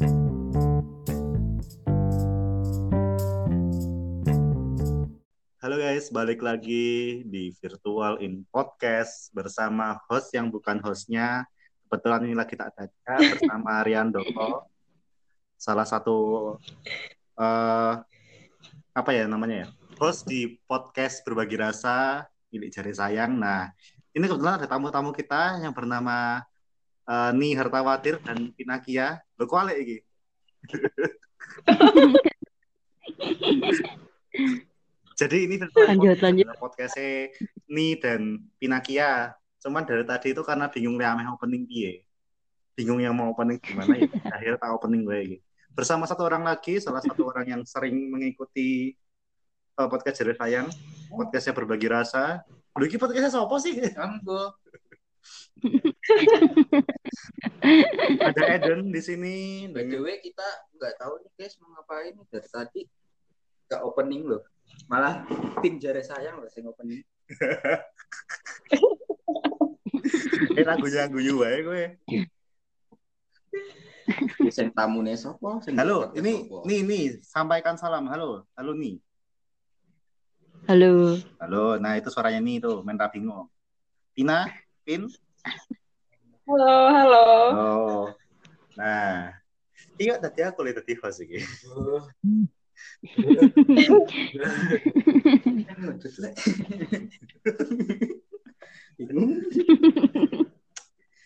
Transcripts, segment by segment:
Halo guys, balik lagi di Virtual in Podcast bersama host yang bukan hostnya. Kebetulan ini lagi tak ada bersama Rian Doko, salah satu uh, apa ya namanya ya, host di podcast berbagi rasa milik jari sayang. Nah, ini kebetulan ada tamu-tamu kita yang bernama uh, Ni Hartawatir dan Pinakia. Lo kok ini? Jadi ini lanjut, lanjut. podcastnya Ni dan Pinakia. Cuman dari tadi itu karena bingung liameh opening piye. Bingung yang mau opening gimana ya. Akhirnya tak opening gue gitu. Bersama satu orang lagi, salah satu orang yang sering mengikuti uh, podcast Jari Sayang. Podcastnya berbagi rasa. Lu ini podcastnya siapa sih? Kan gue. Ada Eden di sini. By the way, kita nggak tahu nih guys mau ngapain dari tadi. Gak opening loh. Malah tim jare sayang loh sing opening. Eh lagunya guyu wae kowe. Sing tamune sapa? Halo ini nih nih sampaikan salam. Halo halo nih halo. Halo nah itu suaranya nih itu main bingung Tina Pin halo halo. Oh nah iya tadi aku lihat tadi host iki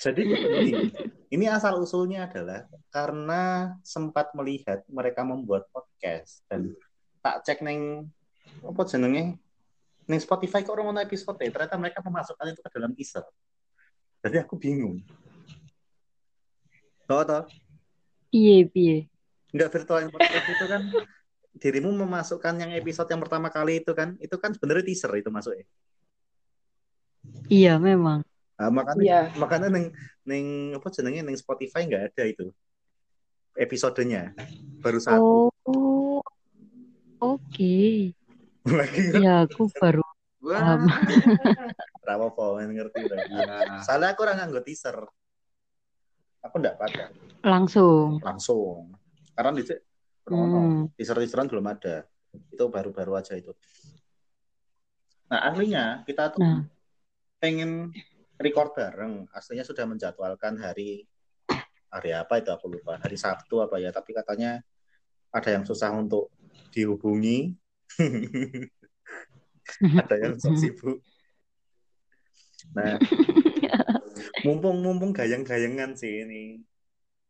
Jadi ini, ini asal usulnya adalah karena sempat melihat mereka membuat podcast dan tak cek neng apa jenenge? Neng Spotify kok orang mau episode ternyata mereka memasukkan itu ke dalam teaser. Jadi aku bingung. Tahu tahu? Iya, iya. Enggak virtual podcast itu kan dirimu memasukkan yang episode yang pertama kali itu kan itu kan sebenarnya teaser itu masuk ya iya memang nah, makanya iya. makanya neng neng apa jenenge neng Spotify nggak ada itu episodenya baru satu oh oke okay. ya aku baru paham Rawa pomen ngerti ya. Salah aku orang nganggo teaser. Aku enggak pakai. Langsung. Langsung. Karena di Hmm. Teaser-teaseran belum ada. Itu baru-baru aja itu. Nah, aslinya kita tuh nah. pengen record bareng. Aslinya sudah menjadwalkan hari hari apa itu aku lupa. Hari Sabtu apa ya, tapi katanya ada yang susah untuk dihubungi. ada yang sok sibuk. Nah, mumpung mumpung gayang-gayangan sih ini.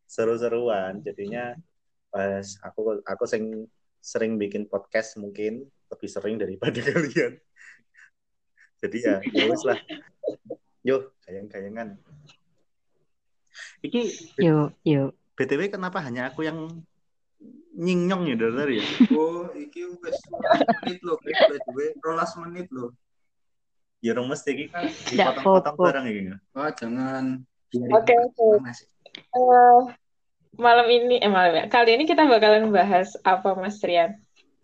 Seru-seruan. Jadinya pas aku aku sering sering bikin podcast mungkin lebih sering daripada kalian. Jadi ya ya lah. Yo kayang-kayangan iki yo yo. Btw kenapa hanya aku yang nyingnyong ya dari ya? Oh iki wes menit loh btw rolas menit loh ya orang mesti iki kan dipotong-potong barang ya oh jangan oke oke eh, malam ini eh malam ya. Kali ini kita bakalan bahas apa Mas Rian?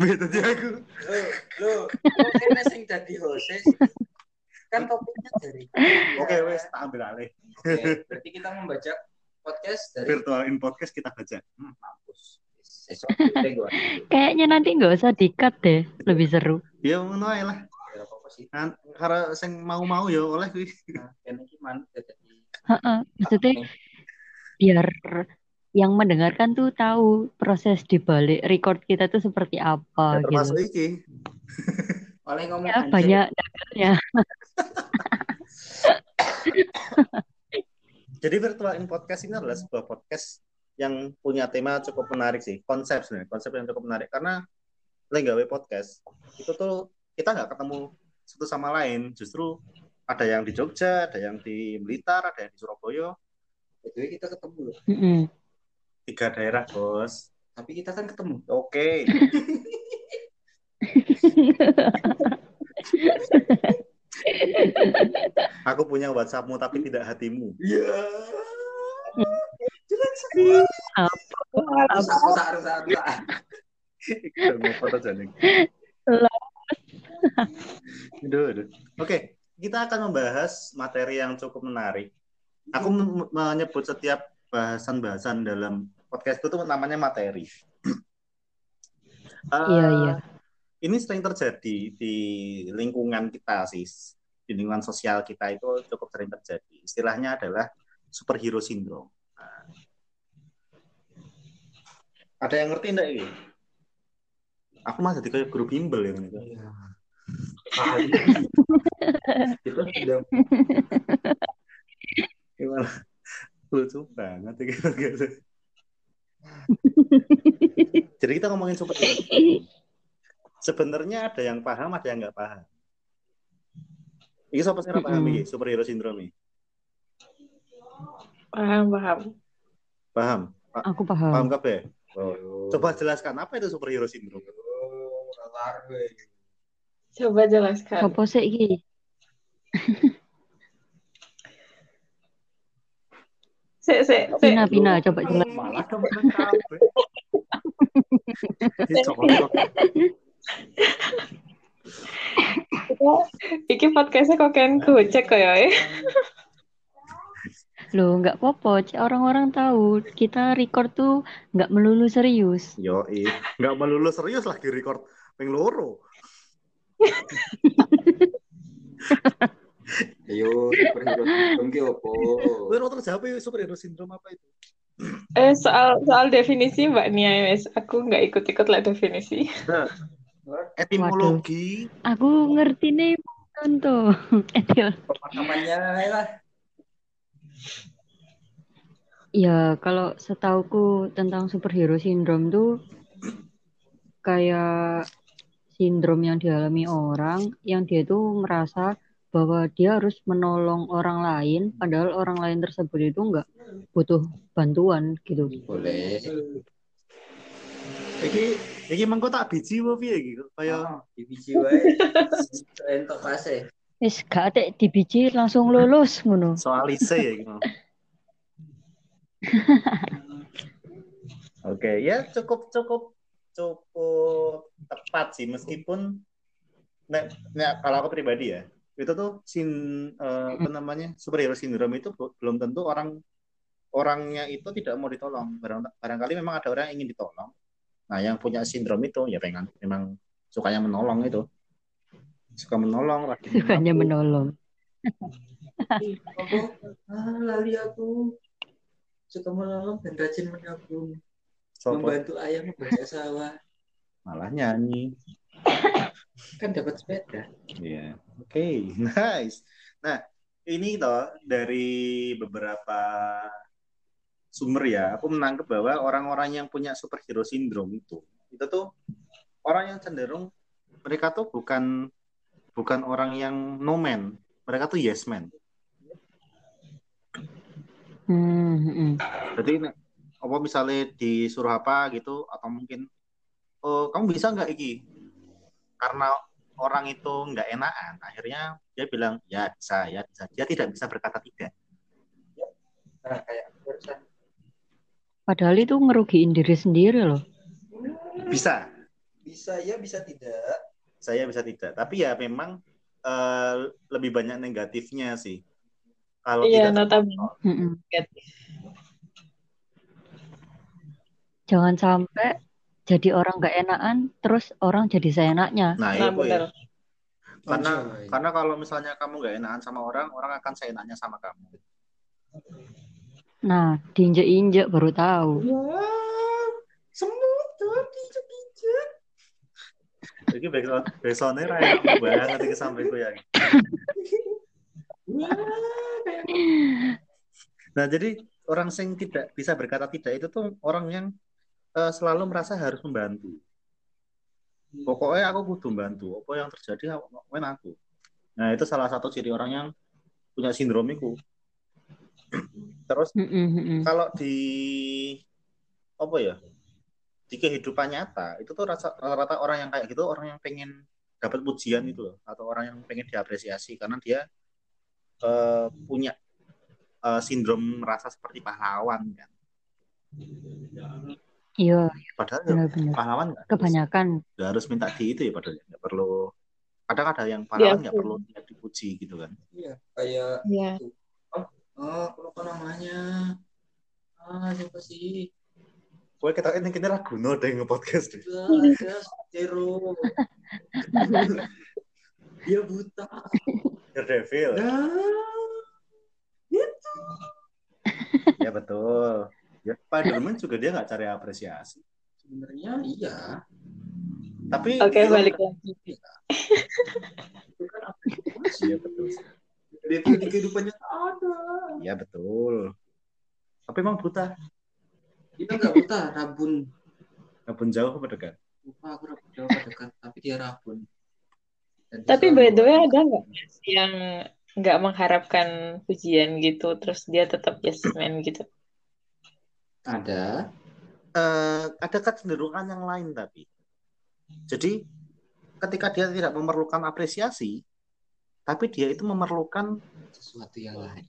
Tadi aku. Lo, lo kene sing dadi host. Kan topiknya dari. Oke, wes tak ambil alih. Oke, berarti kita membaca podcast dari virtual in podcast kita baca. Hmm, mampus. Kayaknya nanti nggak usah dikat deh, lebih seru. Ya ngono ae lah. Sih? Kan karena sing mau-mau ya oleh kuwi. Nah, kene iki man Heeh, maksudnya biar yang mendengarkan tuh tahu proses di balik record kita tuh seperti apa ya, termasuk gitu. iki. Oleh ngomong ya, banyak dagelnya. Jadi virtual in podcast ini adalah sebuah podcast yang punya tema cukup menarik sih, konsep sebenarnya, konsep yang cukup menarik karena lagi podcast itu tuh kita nggak ketemu satu sama lain, justru ada yang di Jogja, ada yang di Blitar, ada yang di Surabaya. Jadi kita ketemu loh. Mm -hmm tiga daerah bos. Tapi kita kan ketemu. Oke. Okay. aku punya WhatsAppmu tapi tidak hatimu. Iya. Yeah. jelek sekali apa harus harus Oke, kita akan membahas materi yang cukup menarik. Aku menyebut setiap bahasan-bahasan dalam podcastku tuh namanya materi. Eh, Iya, iya. Ini sering terjadi di lingkungan kita sih, di lingkungan sosial kita itu cukup sering terjadi. Istilahnya adalah superhero syndrome. Nah, ada yang ngerti enggak ini? Aku mah jadi kayak guru bimbel ya. gitu. Iya. Kita sudah Gimana? Lucu banget ya gitu. Jadi kita ngomongin superhero. Sebenarnya ada yang paham, ada yang nggak paham. Ini siapa sih yang paham ini superhero syndrome ini? Paham, paham. Paham? Aku Paham paham. kabeh? Oh. Coba jelaskan apa itu superhero syndrome? Oh. Coba jelaskan. Apa sih iki? Sik, sik, sik. Pina, Pina, coba jelaskan. Malah kabeh. Ini. Iki podcastnya kok kan gocek kayak ya. Loh, nggak apa-apa. Cek Orang-orang tahu kita record tuh nggak melulu serius. Yo, nggak melulu serius lagi record ping loro. Ayo, superhero syndrome ki opo? Terjawab ya superhero syndrome apa itu? Eh, soal soal definisi Mbak Nia, wes. Aku nggak ikut-ikut lah definisi. Etimologi Aku ngerti nih contoh. Etil. Pemakamannya lah. Ya, kalau setauku tentang superhero syndrome tuh kayak sindrom yang dialami orang yang dia tuh merasa bahwa dia harus menolong orang lain padahal orang lain tersebut itu nggak butuh bantuan gitu. Boleh. iki iki mengko tak biji apa piye iki kaya Oh, di biji wae. Entok kase. Wis gak atek di biji langsung lulus ngono. soal ise ya iki. Oke, ya cukup cukup cukup tepat sih meskipun nek, nek kalau aku pribadi ya itu tuh sin eh, apa namanya superhero syndrome itu belum tentu orang orangnya itu tidak mau ditolong Barang, barangkali memang ada orang yang ingin ditolong nah yang punya sindrom itu ya pengen memang sukanya menolong itu suka menolong lagi Sukanya menolong. Apa? Ah, lali aku. Suka menolong dan rajin menabung. Sopo Membantu ayah membaca sawah. malah nyanyi Kan dapat sepeda. Iya, oke, nice. Nah, ini toh dari beberapa sumber ya, aku menangkap bahwa orang-orang yang punya superhero syndrome itu, itu tuh orang yang cenderung mereka tuh bukan bukan orang yang no man, mereka tuh yes man. Hmm, hmm, hmm. Apa misalnya disuruh apa gitu atau mungkin oh kamu bisa nggak iki? Karena orang itu nggak enakan, akhirnya dia bilang ya bisa, ya bisa. Dia tidak bisa berkata tidak. Nah, kayak. Padahal itu ngerugiin diri sendiri loh. Bisa, Bisa ya, bisa tidak. saya bisa tidak. Tapi ya memang eh, lebih banyak negatifnya sih. Kalau Iya, kita notabene. Hmm, hmm. Jangan sampai jadi orang nggak enakan, terus orang jadi seenaknya. nah Nah, itu ya. Karena Anjay. karena kalau misalnya kamu nggak enakan sama orang, orang akan seenaknya sama kamu. Nah, diinjek-injek baru tahu. Wah, semut tuh pijat-pijat. Jadi background backsoundnya raya banget iki sampai gue ya. Wah, kayak Nah, jadi orang yang tidak bisa berkata tidak itu tuh orang yang eh, selalu merasa harus membantu. Pokoknya aku kudu membantu. Apa yang terjadi ngapain aku. Nah, itu salah satu ciri orang yang punya sindrom itu. Terus Hmm, hmm, hmm, hmm. kalau di apa ya? Di kehidupan nyata itu tuh rasa- rata-rata orang yang kayak gitu orang yang pengen dapat pujian itu loh atau orang yang pengen diapresiasi karena dia eh, punya eh, sindrom merasa seperti pahlawan kan. Iya, Padahal ya, benar-benar. pahlawan harus, Kebanyakan. nggak harus minta di itu ya padahal nggak perlu. Kadang ada yang pahlawan nggak Diakui. perlu dia dipuji gitu kan. Iya, kayak Iya. oh, aku lupa namanya. Ah, siapa sih? Kowe kita ini kita lagu no deh nge-podcast deh. Zero. Dia buta. Daredevil. Nah, Ya betul. Ya Spiderman juga dia nggak cari apresiasi. sebenarnya iya. Tapi Oke, film- balik lagi. Itu kan apresiasi. Iya betul. Itu di kehidupannya ada. Iya betul. Tapi emang buta. Kita nggak buta, rabun. Walaupun jauh apa dekat? Lupa aku rabun jauh apa dekat, tapi dia rabun. Dan dia Tapi by the way ada nggak yang nggak mengharapkan pujian gitu, terus dia tetap yes man gitu? Ada. Eh, ada kecenderungan yang lain tapi. Jadi ketika dia tidak memerlukan apresiasi, tapi dia itu memerlukan sesuatu yang lain.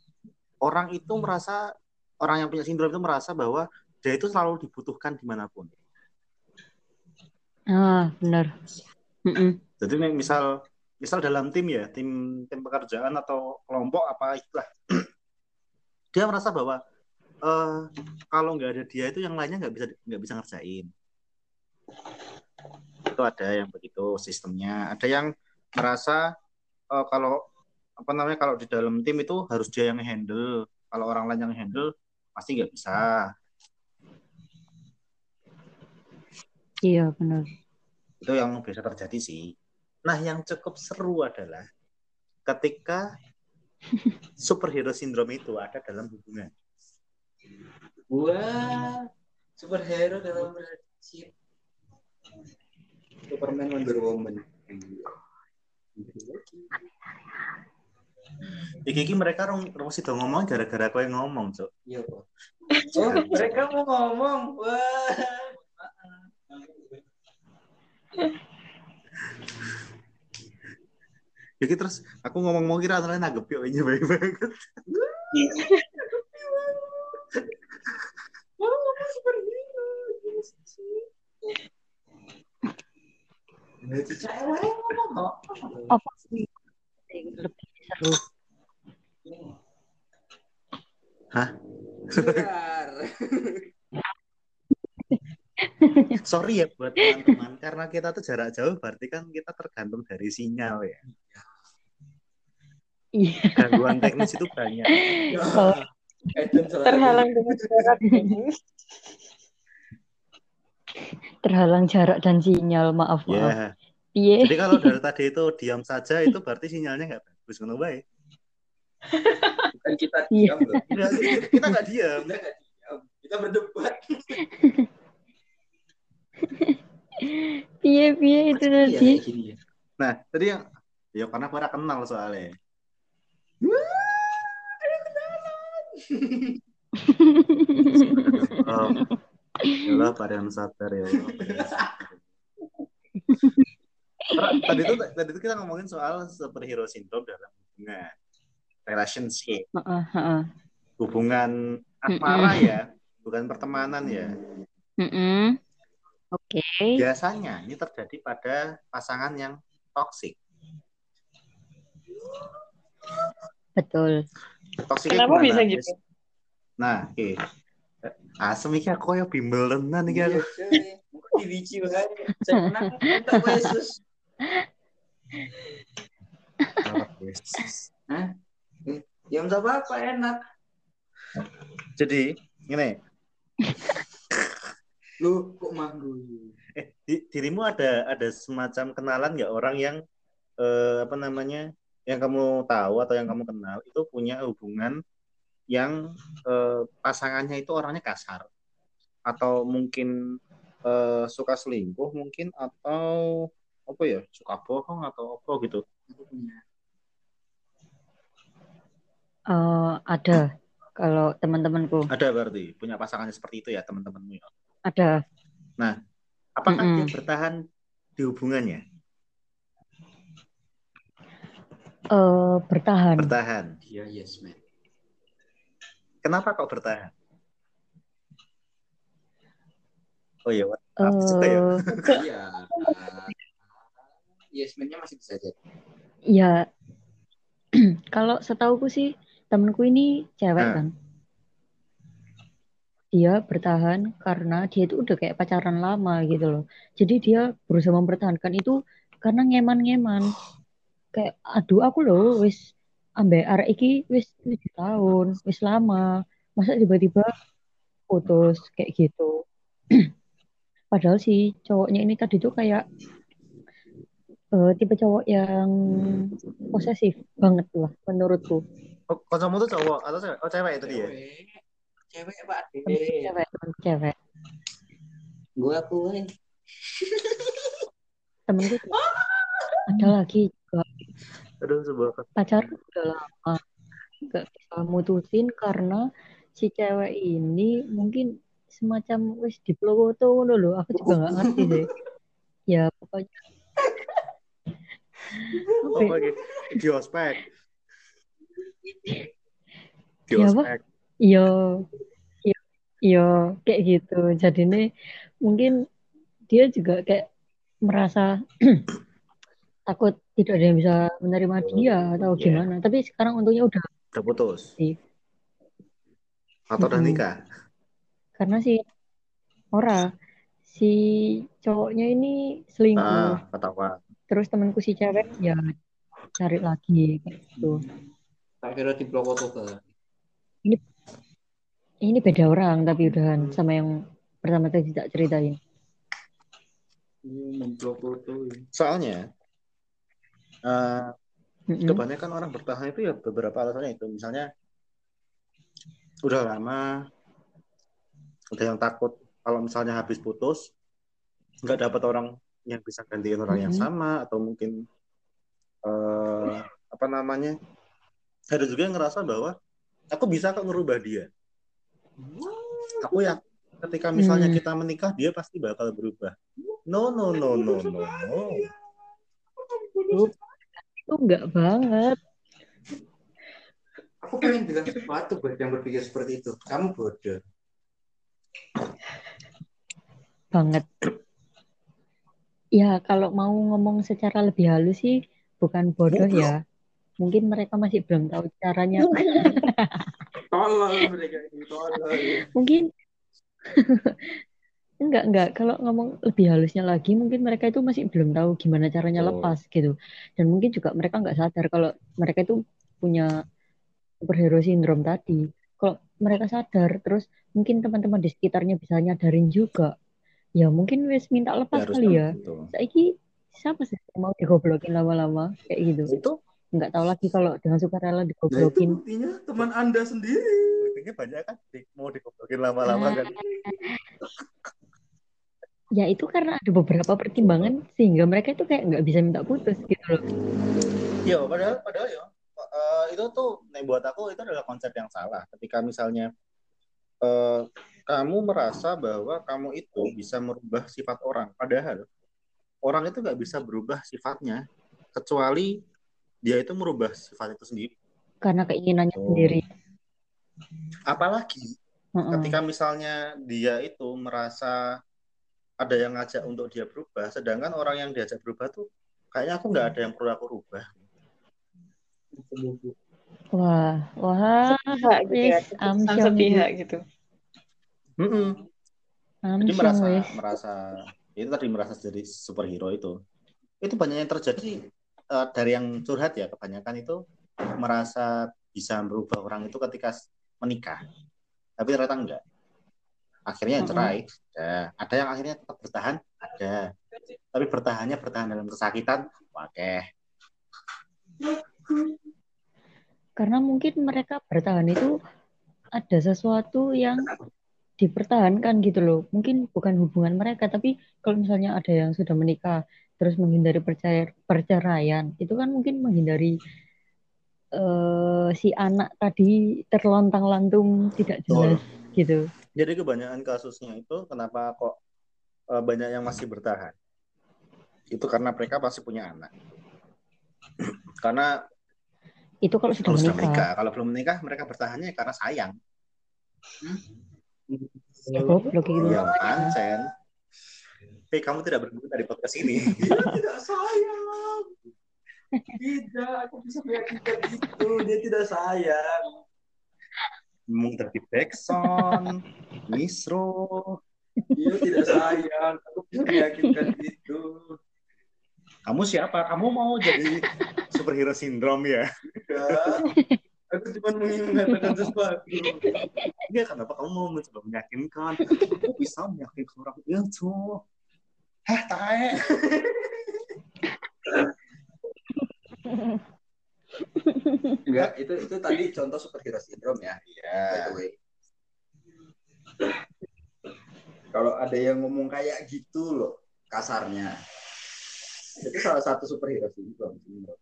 orang itu merasa orang yang punya sindrom itu merasa bahwa dia itu selalu dibutuhkan di mana pun. Ah, benar. Jadi nih, misal misal dalam tim ya, tim tim pekerjaan atau kelompok apa itulah, dia merasa bahwa eh, kalau nggak ada dia itu yang lainnya nggak bisa nggak bisa ngerjain. Itu ada yang begitu sistemnya. Ada yang merasa eh, kalau apa namanya kalau di dalam tim itu harus dia yang handle. Kalau orang lain yang handle pasti nggak bisa. Iya, benar. itu yang biasa terjadi sih. Nah, yang cukup seru adalah ketika superhero sindrom itu ada dalam hubungan. Wah, superhero dalam relationship. Superman Wonder Woman. Iki iki mereka rong rong sido ngomong gara-gara kowe ngomong, Cuk. Iya, Pak. Oh, mereka mau ngomong. Wah. Iki terus aku ngomong mau kira ternyata nanggep yo ini baik banget. Ngomong superhero. Itu cewek ngomong. Apa sih? Lebih seru. Biar. Sorry ya buat teman-teman karena kita tuh jarak jauh berarti kan kita tergantung dari sinyal ya. Iya. Gangguan teknis itu banyak. Selalu- Terhalang dengan jarak. terhalang jarak dan sinyal, maaf, maaf. Ya. Iya. Jadi kalau dari tadi itu diam saja itu berarti sinyalnya nggak bagus ngono baik. Bukan kita Iya. diam loh. Kita nggak diam. Kita nggak diam. Kita berdebat. Piye piye itu Iya, tadi. gini ya. Nah, tadi yang ya karena gue kenal soalnya. Ya Allah, varian sabar ya Allah. tadi itu tadi itu kita ngomongin soal superhero syndrome dalam hubungan relationship heeh. hubungan asmara ya bukan pertemanan ya. Oke. biasanya ini terjadi pada pasangan yang toksik Betul. Toksik Kenapa bisa gitu? nah oke asem iki aku ya bimbel tenan iki aku cuy. Mungkin di biji banget. Untuk Yesus. Ya nggak apa-apa, enak. jadi gini Lu kok manggu? eh di- dirimu ada ada semacam kenalan nggak orang yang eh, apa namanya yang kamu tahu atau yang kamu kenal itu punya hubungan yang eh, pasangannya itu orangnya kasar atau mungkin eh, suka selingkuh mungkin atau apa ya suka bohong atau apa gitu. Eh, ada kalau teman-temanku ada berarti punya pasangannya seperti itu ya teman-temanmu ya ada. apakah Mm-mm. dia bertahan di hubungannya Eh, bertahan. bertahan Dia yes man. kenapa kok bertahan oh iya apa suka ya Eh, Iya. Yes man-nya masih bisa jadi. ya kalau setauku sih temenku ini cewek Nah. kan. dia bertahan karena dia itu udah kayak pacaran lama gitu loh. Jadi dia berusaha mempertahankan itu karena ngeman-ngeman. Kayak aduh aku loh wis ambek arek iki wis 7 tahun, wis lama. Masa tiba-tiba putus kayak gitu. Padahal si cowoknya ini tadi tuh kayak eh, tipe cowok yang posesif banget lah menurutku. Oh, kancamu tuh cowok atau cewek? Oh, cewek itu dia. Cewek, cewek Pak. Cewek, cewek. Gue aku. Temenku tuh ada lagi juga Aduh, sebuah pacar udah lama nggak bisa mutusin karena si cewek ini mungkin semacam wis diploto ngono loh aku juga nggak ngerti deh ya pokoknya apa ya? lagi? Di ospek. Di apa? ospek. Iya, iya, iya, kayak gitu. Jadi ini mungkin dia juga kayak merasa takut tidak ada yang bisa menerima dia atau Iya. gimana. Tapi sekarang untungnya udah Udah putus. sih, Atau udah nikah. karena si ora si cowoknya ini selingkuh. Ah, ketawa. Terus temanku si cewek ya cari lagi kayak gitu. Tak kira di blok tuh Ini beda orang tapi udahan sama yang pertama tadi tak ceritain. Soalnya eh, Mm-mm. kebanyakan orang bertahan itu ya beberapa alasannya itu. Misalnya udah lama, udah yang takut kalau misalnya habis putus nggak dapat orang yang bisa gantiin orang yang Mhm. sama atau mungkin eh, apa namanya ada juga yang ngerasa bahwa aku bisa kok ngerubah dia. Aku ya ketika misalnya Hmm. kita menikah dia pasti bakal berubah. No no no no no no. Itu enggak banget. Aku pengen bilang sesuatu buat yang berpikir seperti itu. Kamu bodoh. banget. Ya, kalau mau ngomong secara lebih halus sih bukan bodoh Goblok. ya. Mungkin mereka masih belum tahu caranya. Tolol mereka ini, tolol. Mungkin enggak enggak kalau ngomong lebih halusnya lagi mungkin mereka itu masih belum tahu gimana caranya Betul. lepas gitu. Dan mungkin juga mereka nggak sadar kalau mereka itu punya superhero syndrome tadi. Kalau mereka sadar terus mungkin teman-teman di sekitarnya bisa nyadarin juga. Ya mungkin wes minta Ya, lepas harusnya kali ya. begitu. Saiki siapa sih yang mau digoblokin lama-lama kayak gitu Itu nggak tahu lagi kalau dengan sukarela Nah itu digoblokin buktinya teman anda sendiri. buktinya banyak kan mau dikoblokin lama-lama kan. ya itu karena ada beberapa pertimbangan sehingga mereka itu kayak nggak bisa minta putus gitu loh Yo, padahal padahal yo eh, itu tuh nih buat aku itu adalah konsep yang salah. Ketika misalnya eh, kamu merasa bahwa kamu itu bisa merubah sifat orang, padahal orang itu nggak bisa berubah sifatnya kecuali dia itu merubah sifat itu sendiri. karena keinginannya Oh. sendiri Apalagi Heeh. ketika misalnya dia itu merasa ada yang ngajak untuk dia berubah, sedangkan orang yang diajak berubah tuh kayaknya aku nggak ada yang perlu aku rubah. wah wah Sepihak gitu ya. sepihak gitu. Mm-mm. Jadi amsyong merasa merasa itu tadi merasa jadi superhero itu. Itu banyak yang terjadi eh, dari yang curhat ya kebanyakan itu merasa bisa merubah orang itu ketika menikah. Tapi ternyata enggak. Akhirnya cerai. Ada. Ada yang akhirnya tetap bertahan, ada. Tapi bertahannya bertahan dalam kesakitan, oke. karena mungkin mereka bertahan itu ada sesuatu yang dipertahankan gitu loh mungkin bukan hubungan mereka tapi kalau misalnya ada yang sudah menikah terus menghindari percaya- perceraian itu kan mungkin menghindari eh, si anak tadi terlontang-lantung tidak jelas gitu Jadi kebanyakan kasusnya itu kenapa kok eh, banyak yang masih bertahan? Itu karena mereka pasti punya anak. karena itu kalau sudah menikah menikah, kalau belum menikah mereka bertahannya karena sayang. ya goblok gitu Iya, pancen. Tapi kamu tidak berguna dari podcast ini. Dia tidak sayang. Tidak, aku bisa meyakinkan itu. Dia tidak sayang. Ngomong dari backsound, misro. Iya tidak sayang, aku bisa meyakinkan itu. Kamu siapa? Kamu mau jadi superhero sindrom ya? Enggak. Aku cuma ingin mengatakan sesuatu. Enggak, kenapa kamu mau mencoba meyakinkan? Kamu bisa meyakinkan orang itu. Heh, tae. Enggak, itu itu tadi contoh superhero syndrome ya. Iya. Way. Kalau ada yang ngomong kayak gitu loh, kasarnya. Itu salah satu superhero syndrome. syndrome.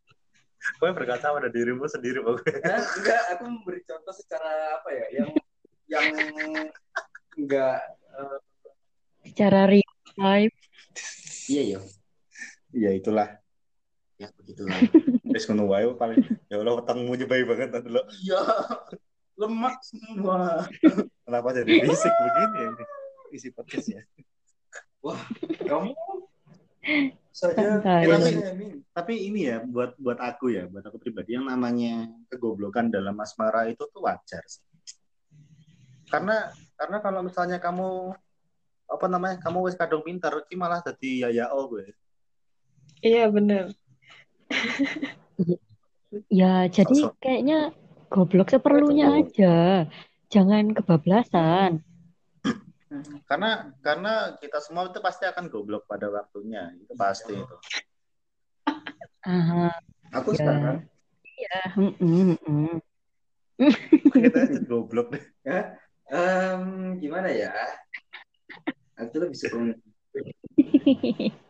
Gue berkaca pada dirimu sendiri, Bang. Nah, enggak, aku memberi contoh secara apa ya, yang yang enggak eh, Secara real life. iya ya. Iya, itulah. Ya begitulah. Wis ngono wae paling. Ya Allah, wetengmu nyebai banget tadi lo. Iya. Lemak semua. Kenapa jadi fisik begini ya? Isi podcast ya. Kamu saja kiranya, Min. Tapi ini ya buat buat aku ya, buat aku pribadi yang namanya kegoblokan dalam asmara itu tuh wajar sih. Karena karena kalau misalnya kamu apa namanya kamu wis kadung pintar, ki malah jadi ya ya oh gue. Iya bener. Ya, jadi Sok-sok. kayaknya goblok seperlunya aja. Jangan kebablasan. Karena karena kita semua itu pasti akan goblok pada waktunya, itu pasti itu. Aha, Aku ya. sekarang Ya, mm-mm. Kita aja goblok deh. ya, em, gimana ya? Aku lebih suka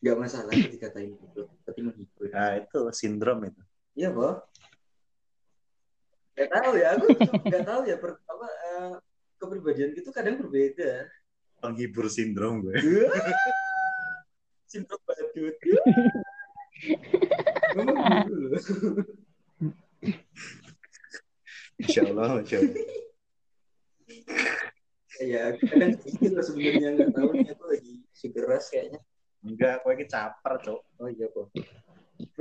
nggak masalah dikatain goblok, tapi menghibur. Nah, itu sindrom itu. Iya, Boh. Gak tahu ya, aku nggak tahu ya per, apa eh, kepribadian itu kadang berbeda. Penghibur sindrom gue. Sindrom badut. Gitu. Insya Allah, insya Allah. Ya, kadang gitu loh sebenarnya nggak tahu nih aku lagi sugar rush kayaknya. Enggak, aku ini caper, Cok. Oh iya, Boh.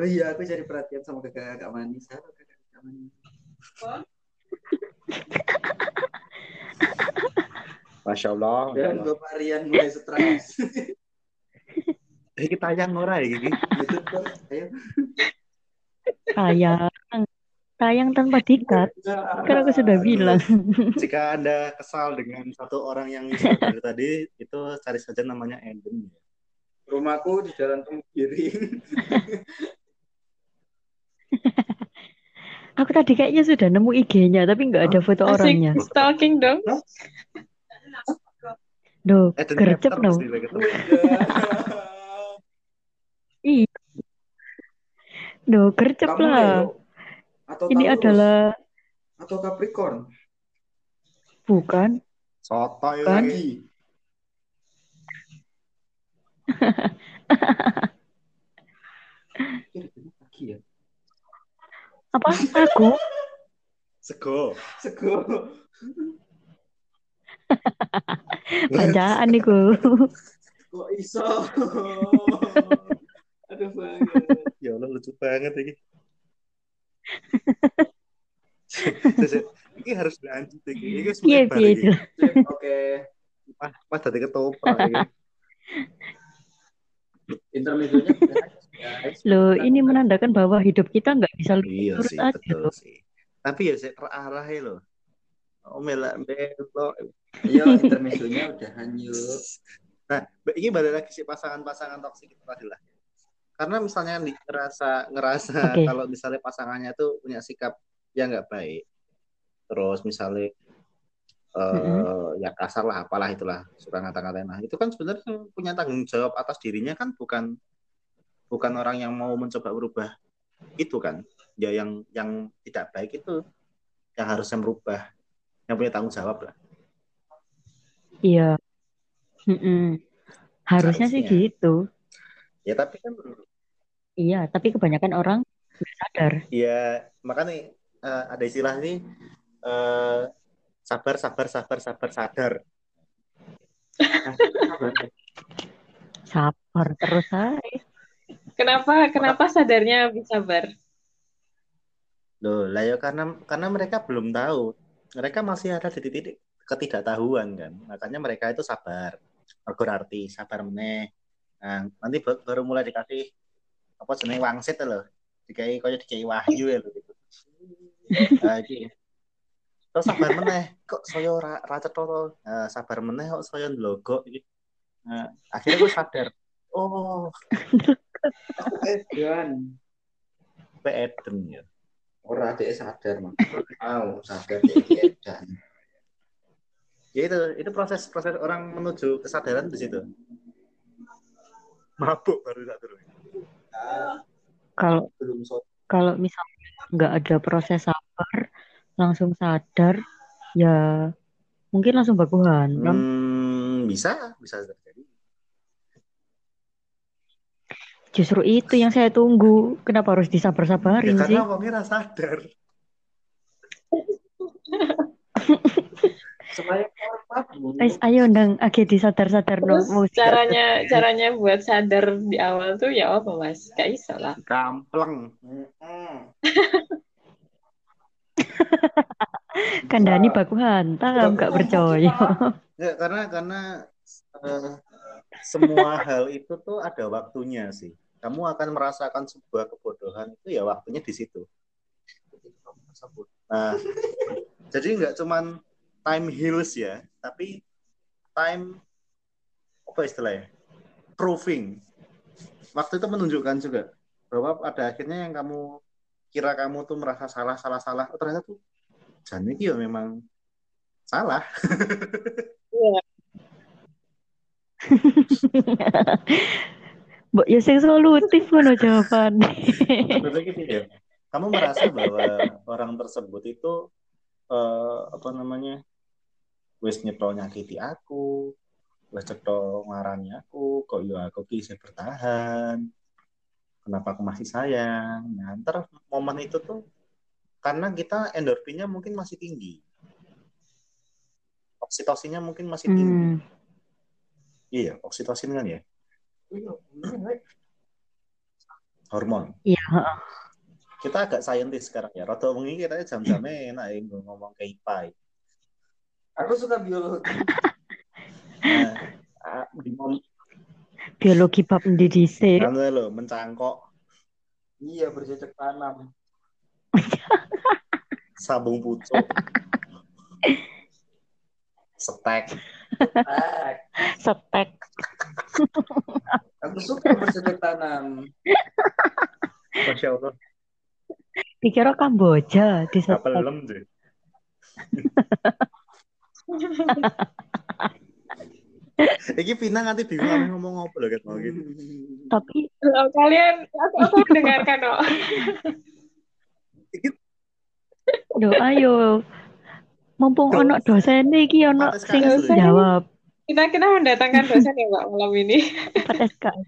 Oh iya, aku cari perhatian sama kakak-kakak manis. Halo kakak-kakak manis. Masya Allah. Dan Allah. Bapak Rian mulai stres. Eh, kita tayang ora ya, Gigi? Boh. Ayo. Tayang. Tayang tanpa dikat. Kan aku sudah bilang. Jika Anda kesal dengan satu orang yang tadi, itu cari saja namanya Eden. Rumahku di jalan Temugiring. Aku tadi kayaknya sudah nemu IG-nya, tapi nggak ada foto Asik orangnya. stalking dong. Duh, Eden gercep. Ih. Duh, gercep Kamu lah. Leo atau Ini Taurus adalah atau Capricorn bukan Sotoy lagi. Ya apa? Aku? Sego. sego Bacaan niku. kok iso aduh banget Ya Allah, lucu banget ini. Ini harus dilanjut ini. Ini semua piye ini. itu? Sip, oke pas tadi ketoprak. intermezzonya udah, guys. Loh, ini menandakan bahwa hidup kita nggak bisa Iya lurus sih, aja betul loh. sih. Tapi ya saya terarah ya loh. Oh, melak belok. Iya, intermezzonya udah hanyut. Nah, ini balik lagi sih pasangan-pasangan toksik itu tadi lah. Karena misalnya ngerasa ngerasa Oke. kalau misalnya pasangannya tuh punya sikap yang nggak baik, terus misalnya eh ya kasar lah, apalah itulah suka ngata-ngatain lah. Itu kan sebenarnya punya tanggung jawab atas dirinya kan bukan bukan orang yang mau mencoba berubah itu kan. Ya yang yang tidak baik itu yang harusnya merubah, yang punya tanggung jawab lah. Iya. Mm-mm. Harusnya sih Harusnya. gitu. Ya tapi kan Iya, tapi kebanyakan orang sadar. Ya, makanya eh, ada istilah ini eh, sabar, sabar, sabar, sabar, sadar. Sabar terus aja. Kenapa kenapa sadarnya bisa sabar? Loh, lah ya karena karena mereka belum tahu mereka masih ada di titik ketidaktahuan kan makanya mereka itu sabar mergo arti sabar meneh nah, nanti ba- baru mulai dikasih apa jenenge wangsit loh dikai kaya dikai wahyu ya lho gitu. Nah. Terus sabar meneh kok saya ora ra cetha to. Nah, sabar meneh kok saya ndlogok iki. Nah, akhirnya gue sadar. Oh, Edan. Pak Eden ya. Ora dia sadar mah. Mau sadar dia edan. Ya itu, itu proses proses orang menuju kesadaran di situ. Mabuk baru tak turun. Kalau Belum kalau misalnya nggak ada proses langsung sadar, ya mungkin langsung baku hantam. Hmm, bisa, bisa terjadi. Justru itu yang saya tunggu. Kenapa harus Ya, disabar-sabarin sih? karena wongnya ra sadar. supaya. Guys, ayo ndang age disadar-sadar no. Caranya caranya buat sadar di awal tuh ya apa mas? Gak lah. Kampleng. Mm-mm. kandani baku hantam, gak percaya. Ya, karena karena eh, semua hal itu tuh ada waktunya sih. Kamu akan merasakan sebuah kebodohan itu ya waktunya di situ. Nah, jadi nggak cuman time heals ya, tapi time apa istilahnya? Proving. Waktu itu menunjukkan juga bahwa pada akhirnya yang kamu kira kamu tuh merasa salah salah salah, oh, ternyata tuh jadi ya memang salah. Mbok ya sing solutif ngono jawaban. Ya. Kamu merasa bahwa orang tersebut itu eh, apa namanya wis nyetol nyakiti aku, wis cetol ngarani aku, kok yo aku ki bisa bertahan. Kenapa aku masih sayang? Nah, ntar momen itu tuh karena kita endorfinnya mungkin masih tinggi. Oksitosinnya mungkin masih tinggi. Hmm. Iya, oksitosin kan ya, hormon. Iya, heeh. Kita agak saintis sekarang ya. Rada wengi kita jam-jamnya enak ya ngomong ke IPA. Aku suka biologi. Nah, ah, di biologi bab endi dhisik. anu lho, mencangkok Iya bercocok tanam. sabung pucuk. Setek. Setek. aku suka bercocok tanam. Masya Allah. Dikira Kamboja di setek. Kapelem deh. Iki Pina nanti bingung ame ngomong apa lho ket mau gitu. Tapi Kalau kalian aku, aku mendengarkan kok. Duh, ayo. Mumpung ono dosen iki ono sing lho. jawab Kita kita mendatangkan dosen ya mbak malam ini. 4 SKS.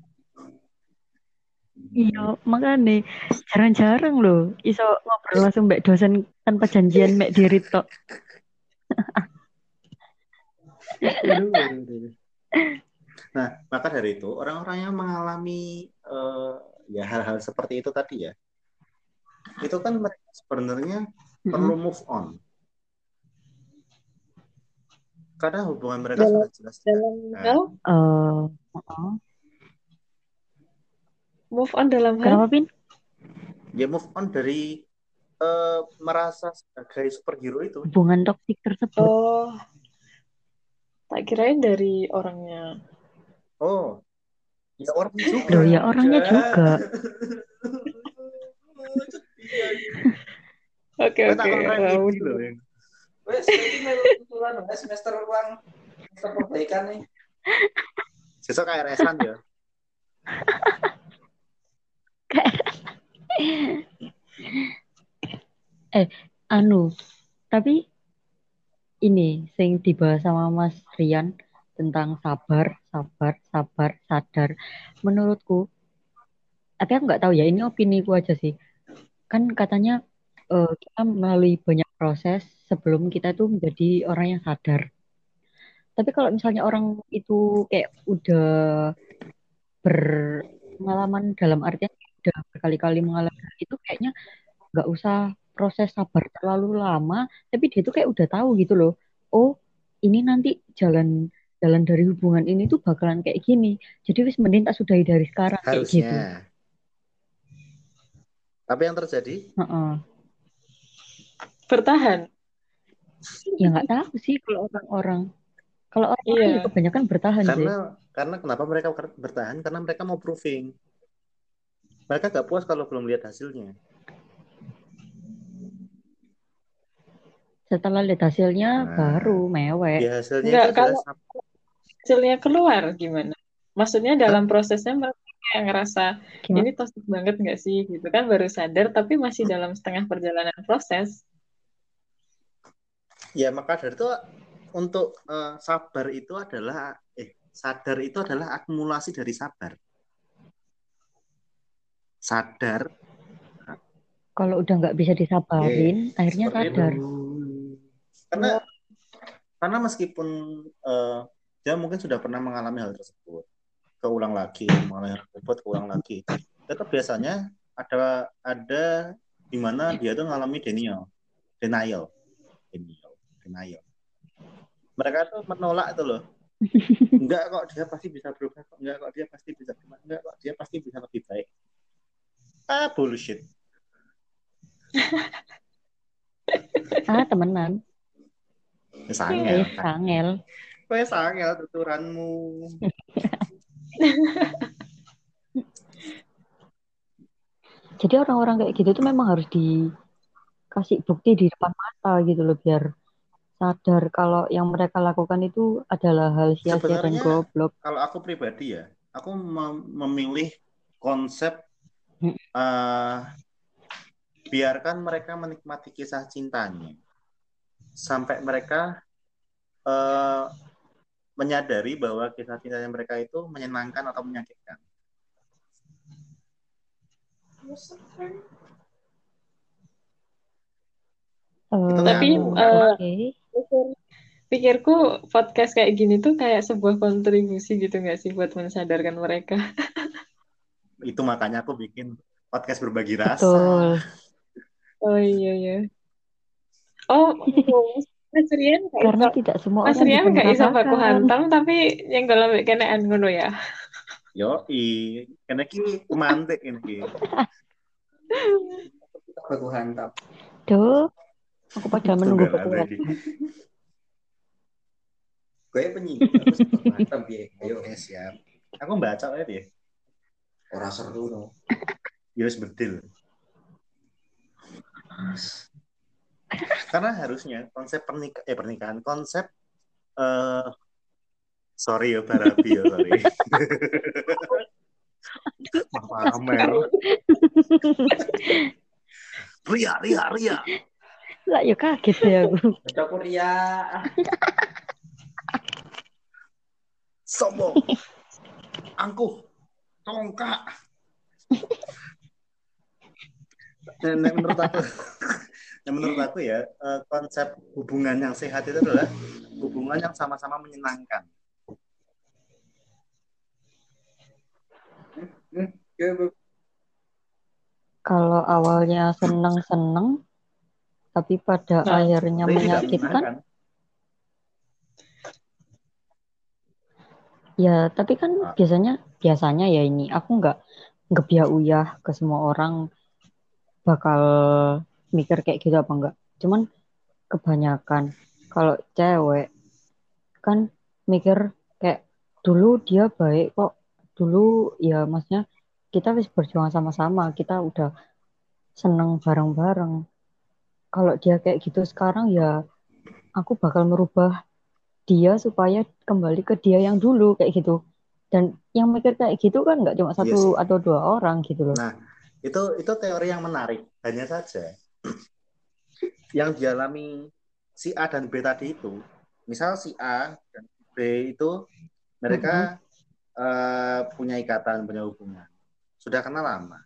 Iya, makanya jarang-jarang loh iso ngobrol langsung mbak dosen tanpa janjian mbak diri tok. Nah, maka dari itu orang-orang yang mengalami eh, ya hal-hal seperti itu tadi ya, itu kan mereka sebenarnya perlu move on. Karena hubungan mereka Dalam- sudah jelas. Dalam Nah. Eh, heeh. move on dalam hal kenapa Pin? Ya move on dari eh, merasa sebagai superhero itu. Hubungan toksik tersebut. oh tak kirain dari orangnya. Oh, ya orang juga. Loh ya orangnya juga. Oke oke. yang Wes, semester uang semester perbaikan nih. Besok KRS-an ya. Anu, tapi ini sing dibahas sama Mas Rian tentang sabar, sabar, sabar, sadar. Menurutku, tapi aku nggak tahu ya, ini opini ku aja sih. Kan katanya eh, kita melalui banyak proses sebelum kita tuh menjadi orang yang sadar. Tapi kalau misalnya orang itu kayak udah berpengalaman dalam artian udah berkali-kali mengalami itu kayaknya nggak usah proses sabar terlalu lama, tapi dia tuh kayak udah tahu gitu loh. Oh, ini nanti jalan jalan dari hubungan ini tuh bakalan kayak gini. Jadi wis mending tak sudahi dari sekarang kayak gitu. Harusnya. Tapi yang terjadi Heeh. Bertahan. Ya nggak tahu sih kalau orang-orang. Kalau orang Iya. ya kebanyakan bertahan sih. karena karena kenapa mereka bertahan? Karena mereka mau proving. Mereka gak puas kalau belum lihat hasilnya. Setelah lihat hasilnya Nah. baru mewek. Ya hasilnya adalah kalau- sab- Hasilnya keluar gimana? Maksudnya dalam prosesnya mereka kayak ngerasa Gimana? ini toxic banget nggak sih gitu kan baru sadar tapi masih dalam setengah perjalanan proses. ya maka dari itu untuk eh, sabar itu adalah eh sadar itu adalah akumulasi dari sabar. Sadar Kalau udah nggak bisa disabarin, akhirnya seperti sadar. itu. Karena karena meskipun eh, dia mungkin sudah pernah mengalami hal tersebut, keulang lagi, mengalami hal tersebut, keulang lagi, tetap biasanya ada ada di mana dia tuh mengalami denial, denial, denial, denial. Mereka tuh menolak itu loh. Enggak kok dia pasti bisa berubah kok. Enggak kok dia pasti bisa enggak kok dia pasti bisa lebih baik. Ah bullshit. Ah, temenan. Sangel. Eh, sangel. Sangel tuturanmu. Jadi orang-orang kayak gitu tuh memang harus dikasih bukti di depan mata gitu loh biar sadar kalau yang mereka lakukan itu adalah hal sia-sia dan goblok. Kalau aku pribadi ya, aku mem- memilih konsep eh, biarkan mereka menikmati kisah cintanya sampai mereka eh, menyadari bahwa kisah cintanya mereka itu menyenangkan atau menyakitkan. Eh, Tapi, aku. eh, Oke. Pikirku podcast kayak gini tuh kayak sebuah kontribusi gitu nggak sih buat mensadarkan mereka. Itu makanya aku bikin podcast berbagi rasa. Betul. Oh iya iya. Oh, Mas Rian Karena iso, tidak semua Mas orang Rian bisa nggak iso baku hantam tapi yang dalam kenean ngono ya. Yo, karena ki pemantik ini. Ki. Baku hantam. Duh, aku pada menunggu kekuatan. tadi. Gue penyidik aku baku hantam piye. Ayo. Siap. Aku baca aja ya. Ora seru no. Ya wis bedil. Karena harusnya konsep pernik eh pernikahan, konsep eh sorry ya Barabi ya sorry. Pamer. Ria, Ria, Ria. Lah ya kaget deh aku. Korea. Sombong. Angkuh. Tongkak. Yang menurut aku, yang menurut aku ya eh, konsep hubungan yang sehat itu adalah hubungan yang sama-sama menyenangkan. Kalau awalnya seneng-seneng, tapi pada Nah, akhirnya menyakitkan, ya tapi kan Ah. biasanya biasanya ya ini aku nggak nggak uyah ke semua orang bakal mikir kayak gitu apa enggak. Cuman kebanyakan kalau cewek kan mikir kayak dulu dia baik kok, dulu ya maksudnya kita wis berjuang sama-sama, kita udah seneng bareng-bareng. Kalau dia kayak gitu sekarang ya aku bakal merubah dia supaya kembali ke dia yang dulu kayak gitu. Dan yang mikir kayak gitu kan nggak cuma satu sih. atau dua orang gitu loh. Nah, itu itu teori yang menarik. Hanya saja yang dialami si A dan B tadi itu, misal si A dan B itu mereka eh, punya ikatan, punya hubungan, sudah kenal lama.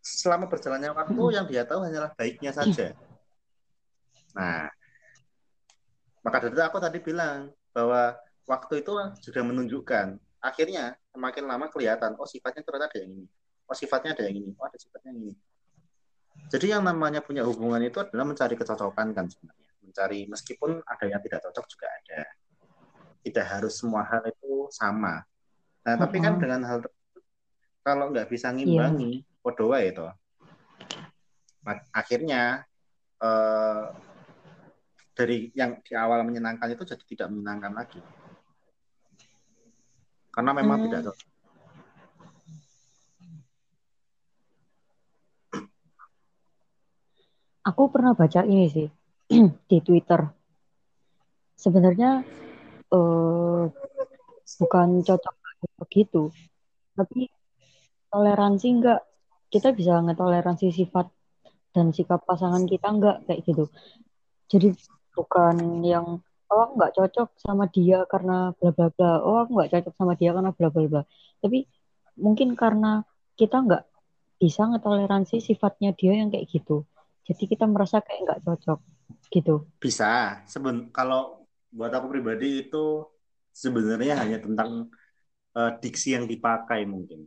Selama berjalannya waktu, yang dia tahu hanyalah baiknya saja. Nah, maka dari itu aku tadi bilang bahwa waktu itu sudah menunjukkan. Akhirnya semakin lama kelihatan, oh sifatnya ternyata ada yang ini. Oh sifatnya ada yang ini. Oh ada sifatnya yang ini. Jadi yang namanya punya hubungan itu adalah mencari kecocokan kan sebenarnya. Mencari meskipun ada yang tidak cocok juga ada. Tidak harus semua hal itu sama. Nah, tapi kan Mm-mm. dengan hal kalau nggak bisa ngimbangi, podo wae itu. Akhirnya eh, dari yang di awal menyenangkan itu jadi tidak menyenangkan lagi. Karena memang Hmm. tidak cocok. Aku pernah baca ini sih di Twitter. Sebenarnya eh, bukan cocok begitu, tapi toleransi enggak. Kita bisa ngetoleransi sifat dan sikap pasangan kita enggak kayak gitu. Jadi bukan yang oh aku nggak cocok sama dia karena bla bla bla. Oh aku nggak cocok sama dia karena bla bla bla. Tapi mungkin karena kita nggak bisa ngetoleransi sifatnya dia yang kayak gitu. Jadi kita merasa kayak nggak cocok gitu. Bisa. Seben kalau buat aku pribadi itu sebenarnya hanya tentang eh, diksi yang dipakai mungkin.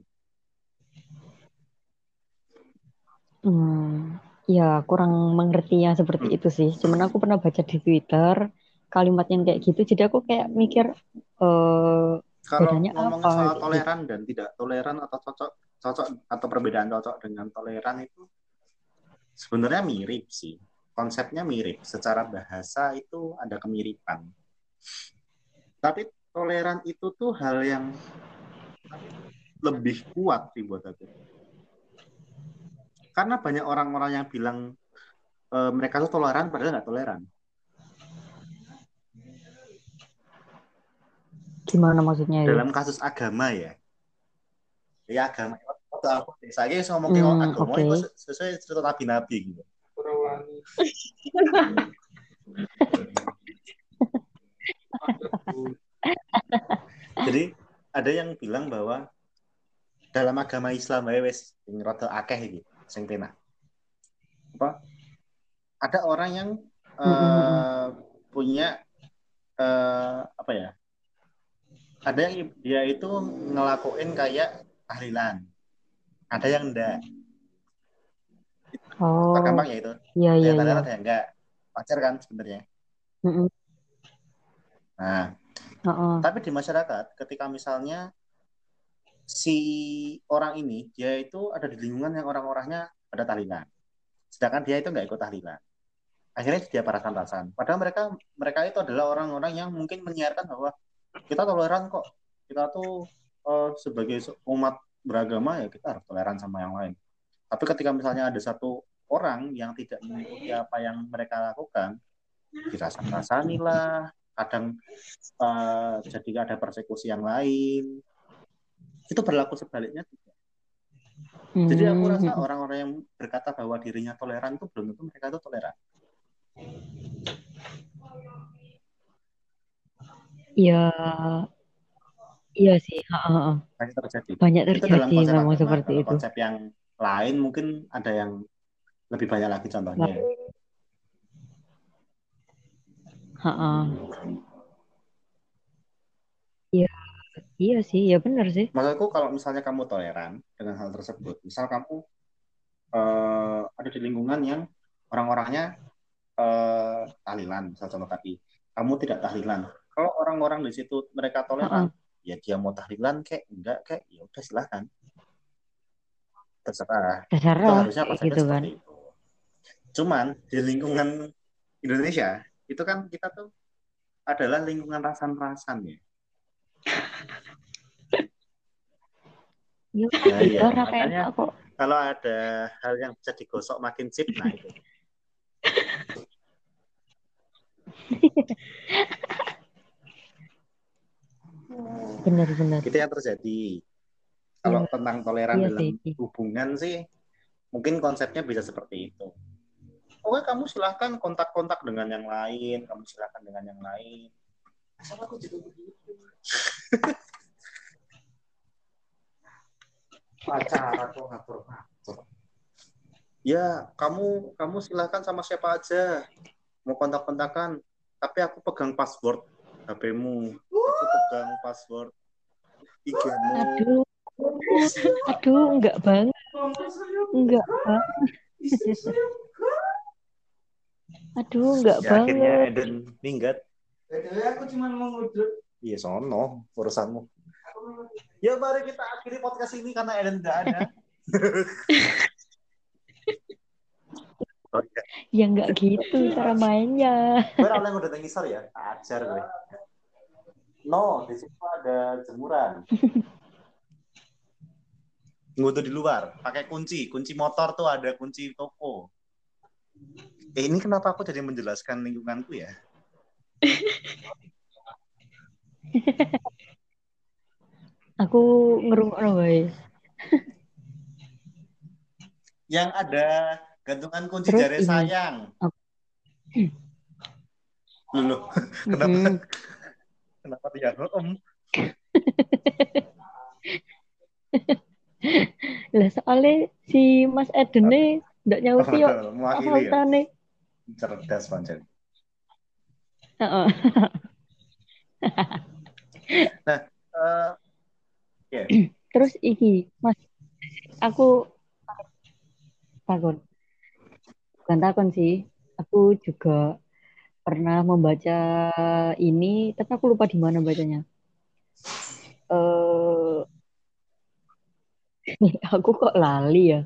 Hmm, ya kurang mengertinya seperti Hmm. itu sih. Cuman aku pernah baca di Twitter kalimat yang kayak gitu. Jadi aku kayak mikir eh Kalau bedanya ngomongin apa soal gitu. toleran dan tidak toleran atau cocok cocok atau perbedaan cocok dengan toleran itu sebenarnya mirip sih. Konsepnya mirip. Secara bahasa itu ada kemiripan. Tapi toleran itu tuh hal yang lebih kuat sih buat aku. Karena banyak orang-orang yang bilang eh, mereka tuh toleran padahal nggak toleran. Gimana maksudnya ya? Dalam kasus agama ya. Ya agama. Waktu aku saya ngomong ke Hmm, agama oke. itu sesuai cerita nabi-nabi gitu. Jadi ada yang bilang bahwa dalam agama Islam wae wis sing rada akeh iki sing penak. Apa? Ada orang yang eh, Mm-mm. punya eh, apa ya? Ada yang dia itu ngelakuin kayak tahlilan. Ada yang enggak. Oh, Gampang ya itu. iya iya iya. ada yang enggak. Wajar kan sebenarnya. Mm-mm. Nah, Heeh. Tapi di masyarakat, ketika misalnya si orang ini, dia itu ada di lingkungan yang orang-orangnya ada tahlilan. Sedangkan dia itu nggak ikut tahlilan. Akhirnya dia parasan-parasan. Padahal mereka mereka itu adalah orang-orang yang mungkin menyiarkan bahwa kita toleran kok. Kita tuh eh, sebagai se- umat beragama ya kita harus toleran sama yang lain. Tapi ketika misalnya ada satu orang yang tidak mengikuti apa yang mereka lakukan, dirasa-rasani lah, kadang eh, jadi ada persekusi yang lain. Itu berlaku sebaliknya juga. Jadi aku rasa Hmm. orang-orang yang berkata bahwa dirinya toleran itu belum tentu mereka itu toleran. Iya, iya sih. Heeh, heeh. Banyak terjadi. Banyak Itu dalam terjadi konsep memang agama. seperti itu. konsep yang lain mungkin ada yang lebih banyak lagi contohnya. Heeh. Iya, iya sih, ya benar sih. Maksudku kalau misalnya kamu toleran dengan hal tersebut, misal kamu eh, ada di lingkungan yang orang-orangnya eh, tahlilan, misal contoh tadi, kamu tidak tahlilan. Kalau orang-orang di situ mereka toleran, ya dia mau tahlilan kayak enggak kayak ya udah silahkan. Terserah. Itu Terserah harusnya kayak konsepnya gitu kan. itu. Cuman di lingkungan Indonesia itu kan kita tuh adalah lingkungan rasan-rasan ya. Iya, Nah, iya. Raka Makanya kok. kalau ada hal yang bisa digosok makin sip, nah itu. Benar-benar. Itu yang terjadi. Kalau tentang toleran Iya dalam sih. hubungan sih, mungkin konsepnya bisa seperti itu. Oke, kamu silahkan kontak-kontak dengan yang lain, kamu silahkan dengan yang lain. Sama aku juga begitu. Ngatur-ngatur. Ya, kamu kamu silahkan sama siapa aja. Mau kontak-kontakan, tapi aku pegang password HP-mu. Aku pegang password IG-mu. Aduh, aduh, enggak banget, enggak banget. Aduh, nggak Ya, akhirnya banget. Eden minggat. Aku cuma mau ngudut. Iya, sono urusanmu. Ya, mari kita akhiri podcast ini karena Eden tidak ada. oh, iya. Ya nggak gitu cara mainnya. Gue orang yang udah ngisor ya, ajar gue. No, di situ ada jemuran. Ngutu di luar, pakai kunci. Kunci motor tuh ada kunci toko. Eh, ini kenapa aku jadi menjelaskan lingkunganku ya? Aku ngerungokno wae. Yang ada gantungan kunci Terus jari ini. sayang. Apa? Loh, loh, kenapa? Kenapa dia om? Lah soalnya si Mas Eden nih ndak nyauti yo mewakili ya. Cerdas pancen. Heeh. Eh, ya, Terus iki, Mas, aku takon. Bukan takon sih. Aku juga pernah membaca ini, tapi aku lupa di mana bacanya. Eh, aku kok lali ya.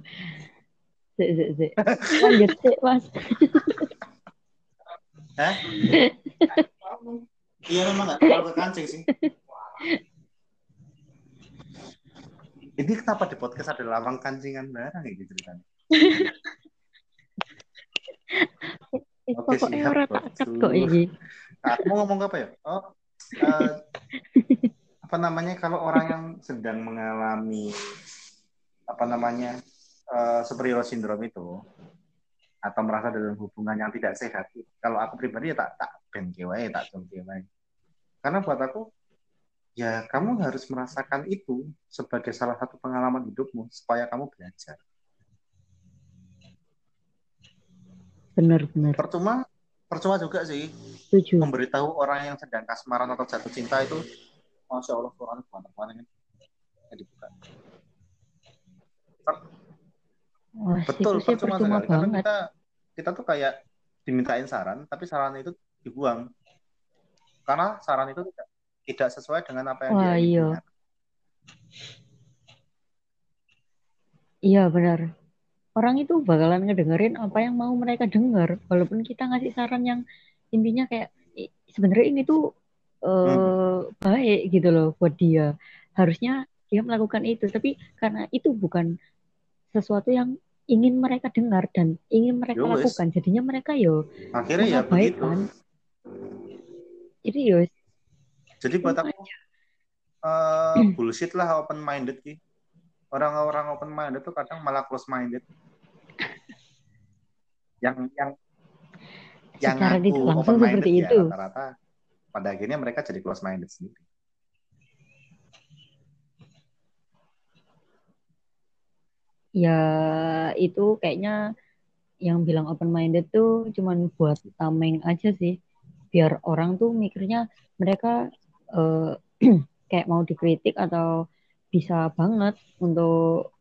Sik, sik, sik. Lanjut sik, Mas. Hah? Iya memang nggak terlalu kancing sih. Ini kenapa di podcast ada lawang kancingan barang ya gitu ceritanya? Eh, Oke, pokoknya siap, ora takat kok iki. Nah, aku mau ngomong apa ya? Oh, eh, apa namanya kalau orang yang sedang mengalami apa namanya eh, superior syndrome itu atau merasa dalam hubungan yang tidak sehat, kalau aku pribadi ya tak tak ben wae, tak wae. Karena buat aku ya kamu harus merasakan itu sebagai salah satu pengalaman hidupmu supaya kamu belajar. Bener-bener. Percuma percuma juga sih Setuju. memberitahu orang yang sedang kasmaran atau jatuh cinta itu masya Allah Quran ke mana-mana ini dibuka. Wah, betul sih percuma percuma sekali karena banget. kita kita tuh kayak dimintain saran tapi saran itu dibuang karena saran itu tidak tidak sesuai dengan apa yang Wah, dia iya. Iya benar. Orang itu bakalan ngedengerin apa yang mau mereka dengar, walaupun kita ngasih saran yang intinya kayak "I- sebenarnya ini tuh eh, baik gitu loh buat dia. Harusnya dia melakukan itu, tapi karena itu bukan sesuatu yang ingin mereka dengar dan ingin mereka Yo, wes. lakukan, jadinya mereka yo akhirnya ya baik, begitu kan? itu yo jadi buat aku eh, bullshit lah open minded sih orang-orang open minded tuh kadang malah close minded yang yang yang Secara langsung open minded seperti ya itu. rata-rata pada akhirnya mereka jadi close minded sendiri ya itu kayaknya yang bilang open minded tuh cuman buat tameng aja sih. Biar orang tuh mikirnya mereka eh, kayak mau dikritik atau bisa banget untuk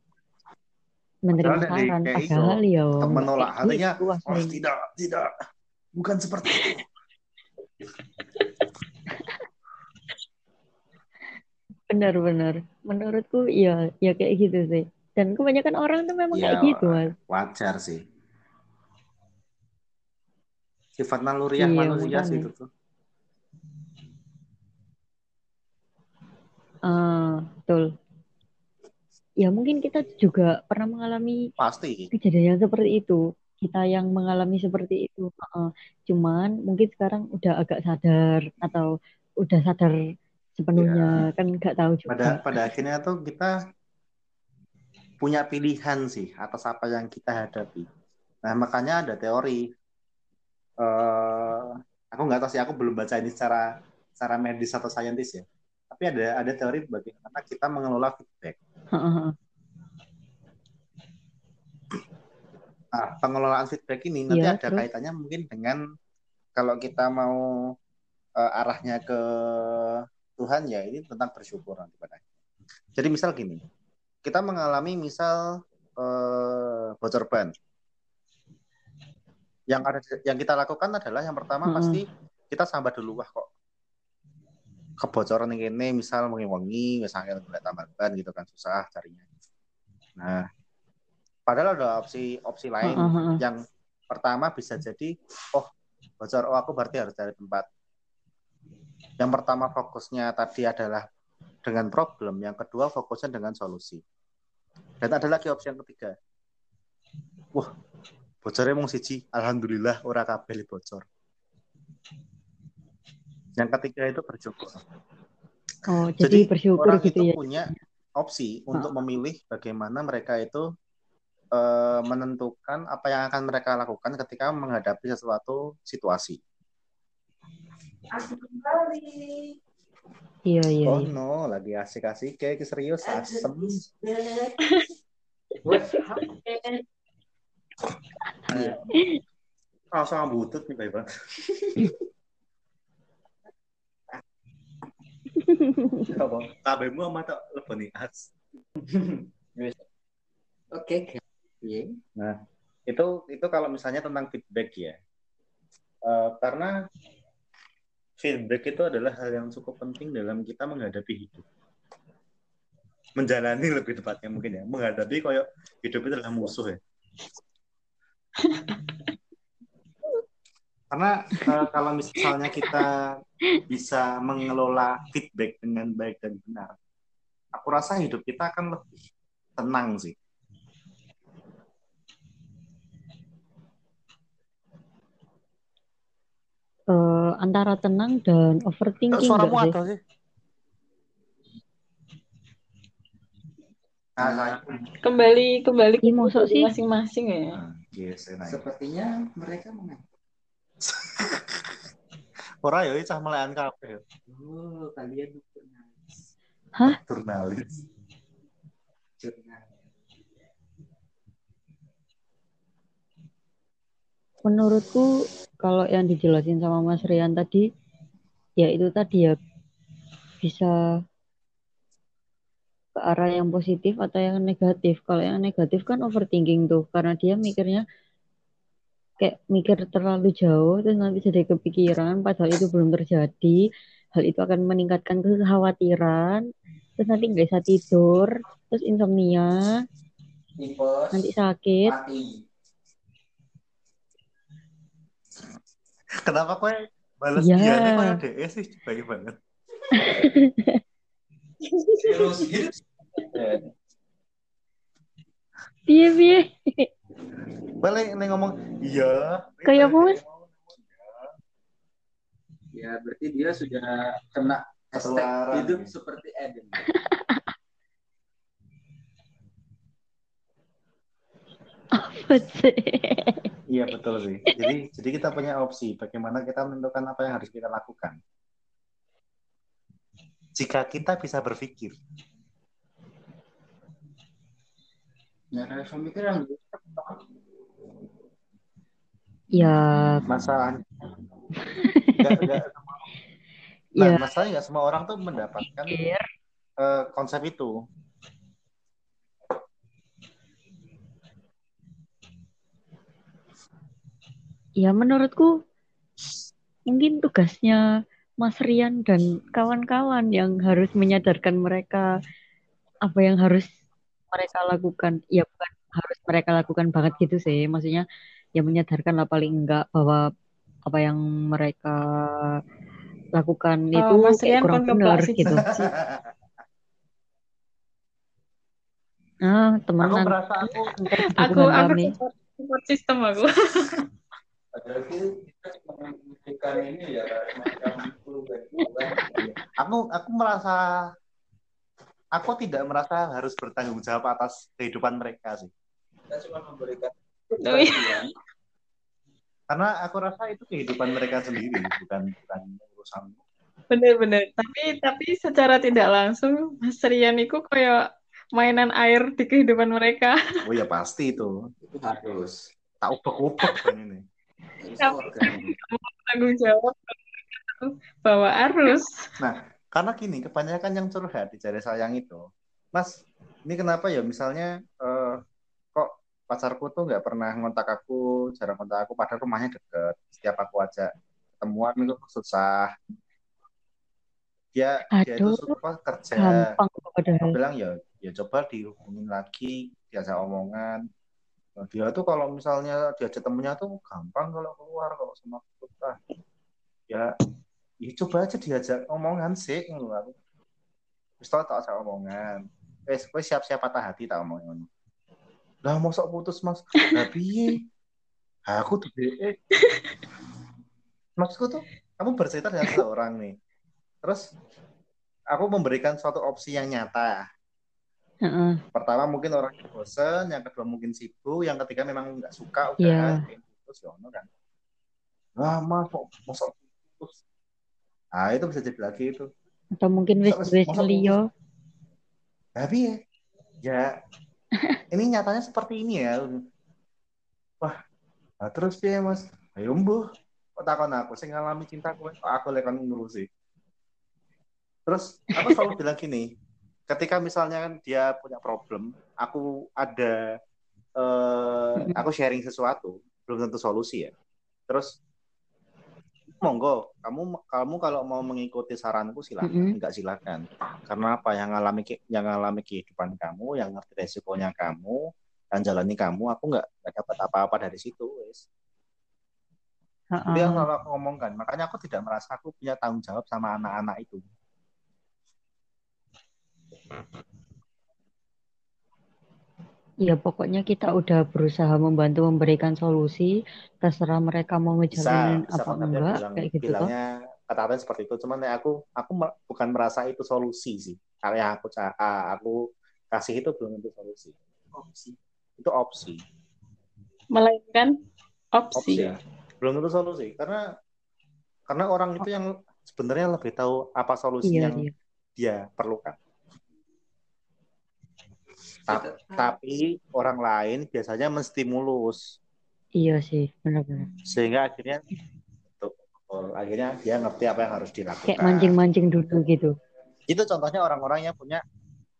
menerima Padahal saran. padahal ya menolak gitu oh, aslinya. tidak tidak bukan seperti itu. Benar-benar menurutku ya ya kayak gitu sih. Dan kebanyakan orang tuh memang Ya, kayak gitu mas. wajar sih. Sifat naluriah Iya, manusia sih itu tuh. Ah, betul ya mungkin kita juga pernah mengalami pasti. kejadian seperti itu. Kita yang mengalami seperti itu Heeh. cuman mungkin sekarang udah agak sadar atau udah sadar sepenuhnya. Kan nggak tahu pada juga pada akhirnya tuh kita punya pilihan sih atas apa yang kita hadapi. Nah makanya ada teori eh aku nggak tahu sih aku belum baca ini secara secara medis atau saintis ya tapi ada ada teori bagaimana kita mengelola feedback. Nah, pengelolaan feedback ini nanti Iya, ada terus? kaitannya mungkin dengan kalau kita mau eh, arahnya ke Tuhan ya ini tentang bersyukur nanti pada. Jadi misal gini, kita mengalami misal eh, bocor ban, yang ada yang kita lakukan adalah yang pertama Mm-mm. pasti kita sambat dulu wah kok kebocoran yang ini misal wengi-wengi misalnya nggak tambah ban gitu kan susah carinya. Nah padahal ada opsi opsi lain Heeh, heeh. yang pertama bisa jadi oh bocor oh aku berarti harus cari tempat. Yang pertama fokusnya tadi adalah dengan problem yang kedua fokusnya dengan solusi. Dan ada lagi opsi yang ketiga. Wah bocornya mau siji. Alhamdulillah ora kabel bocor yang ketiga itu bersyukur Oh, jadi, bersyukur orang gitu itu ya. punya opsi untuk memilih bagaimana mereka itu eh, menentukan apa yang akan mereka lakukan ketika menghadapi sesuatu situasi. Iya, iya, oh iya. no, lagi asik-asik kayak serius asem. Oh, sama butut nih, Bang. Apa? Kabehmu sama tak lebih as. Oke. Iya. itu itu kalau misalnya tentang feedback ya Eh, karena feedback itu adalah hal yang cukup penting dalam kita menghadapi hidup menjalani lebih tepatnya mungkin ya menghadapi kayak hidup itu adalah musuh ya karena eh, kalau misalnya kita bisa mengelola feedback dengan baik dan benar aku rasa hidup kita akan lebih tenang sih Eh, antara tenang dan overthinking suaramu ada sih Nah, saya- Kembali kembali ke sih? masing-masing ya. Nah, yes, enak. Sepertinya mereka menang. Ora ya cah melayan kabeh. Oh, kalian jurnalis. Jurnalis. Jurnalis. Menurutku kalau yang dijelasin sama Mas Rian tadi, ya itu tadi ya bisa ke arah yang positif atau yang negatif. Kalau yang negatif kan overthinking tuh, karena dia mikirnya kayak mikir terlalu jauh, terus nanti jadi kepikiran, padahal itu belum terjadi. Hal itu akan meningkatkan kekhawatiran, terus nanti nggak bisa tidur, terus insomnia, Tipes. nanti sakit. Mati. Kenapa kowe balas Ya. dia nih koyo DE sih baik banget. Terus hidup. Piye nih ngomong iya. Kayak apa? Ya, berarti dia sudah kena Ketularan. hidup seperti Eden. Apa sih? Iya betul sih. Jadi jadi kita punya opsi bagaimana kita menentukan apa yang harus kita lakukan. Jika kita bisa berpikir, Ya, ada pemikiran. Ya, masalah nggak semua- nah, ya masalahnya nggak semua orang tuh mendapatkan eh, konsep itu. Ya menurutku mungkin tugasnya Mas Rian dan kawan-kawan yang harus menyadarkan mereka apa yang harus mereka lakukan. Ya bukan harus mereka lakukan banget gitu sih. Maksudnya ya menyadarkan lah paling enggak bahwa apa yang mereka lakukan Oh, itu Mas kayak Rian kurang kon benar gitu. Ah, aku temenan. merasa aku Aku aku kami. support, support sistem aku. Padahal itu kita ini ya, aku aku merasa aku tidak merasa harus bertanggung jawab atas kehidupan mereka sih. Kita cuma memberikan Oh, iya. Karena aku rasa itu kehidupan mereka sendiri, bukan bukan urusan. Bener-bener. Tapi tapi secara tidak langsung Mas Rian itu kayak mainan air di kehidupan mereka. Oh ya pasti itu. Itu harus. Tak ubek-ubek kan ini. Tapi-. Tanggung jawab bawa arus. Karena gini, kebanyakan yang curhat di jari sayang itu, Mas, ini kenapa ya misalnya eh, kok pacarku tuh nggak pernah ngontak aku, jarang kontak aku, padahal rumahnya deket. Setiap aku ajak ketemuan itu susah. Dia dia itu Aduh, suka kerja. gampang Aku bilang ya ya coba dihubungin lagi, diajak omongan. Nah, dia tuh kalau misalnya diajak temennya tuh gampang kalau keluar kalau sama kita. Ya, ya coba aja diajak omongan sih ngono aku. Wis tak ajak omongan. Wes kowe siap-siap patah hati tak omongin ngono. Lah mosok putus Mas. Lah piye? Aku tuh eh. Maksudku tuh kamu bercerita dengan seseorang nih. Terus aku memberikan suatu opsi yang nyata. Heeh. Pertama mungkin orangnya bosen, yang kedua mungkin sibuk, yang ketiga memang nggak suka udah Iya. pengen putus ya ono kan. Lah mas kok mosok putus. Ah itu bisa jadi lagi itu. Atau mungkin wis wis liyo. Tapi ya, ya ini nyatanya seperti ini ya. Wah, nah terus dia mas, ayo mbuh. Kok takon aku, sing ngalami cinta kowe, kok aku lekan ngurusi. Terus aku selalu bilang gini, ketika misalnya kan dia punya problem, aku ada, eh, aku sharing sesuatu, belum tentu solusi ya. Terus monggo, kamu kamu kalau mau mengikuti saranku silakan, Mm-mm. enggak silakan. Karena apa yang ngalami ke- yang ngalami kehidupan kamu, yang ngerti resikonya kamu, dan jalani kamu, aku nggak nggak dapat apa-apa dari situ, wes. Yang Heeh. selalu aku ngomongkan. Makanya aku tidak merasa aku punya tanggung jawab sama anak-anak itu. Ya pokoknya kita udah berusaha membantu memberikan solusi, terserah mereka mau bisa apa aku enggak, bilang, kayak gitu toh. bilangnya kata-katanya seperti itu. Cuman ya aku aku bukan merasa itu solusi sih. Kalau yang aku ca- ah, aku kasih itu belum tentu solusi. Opsi. Itu opsi. Melainkan Opsi. opsi. Belum tentu solusi. Karena karena orang itu yang sebenarnya lebih tahu apa solusi Iya, yang iya. dia perlukan. Ta- Kita- Tapi orang lain biasanya menstimulus Iya sih, benar-benar. sehingga akhirnya betul, betul. akhirnya dia ngerti apa yang harus dilakukan. Kayak mancing-mancing dulu gitu. Itu contohnya orang-orang yang punya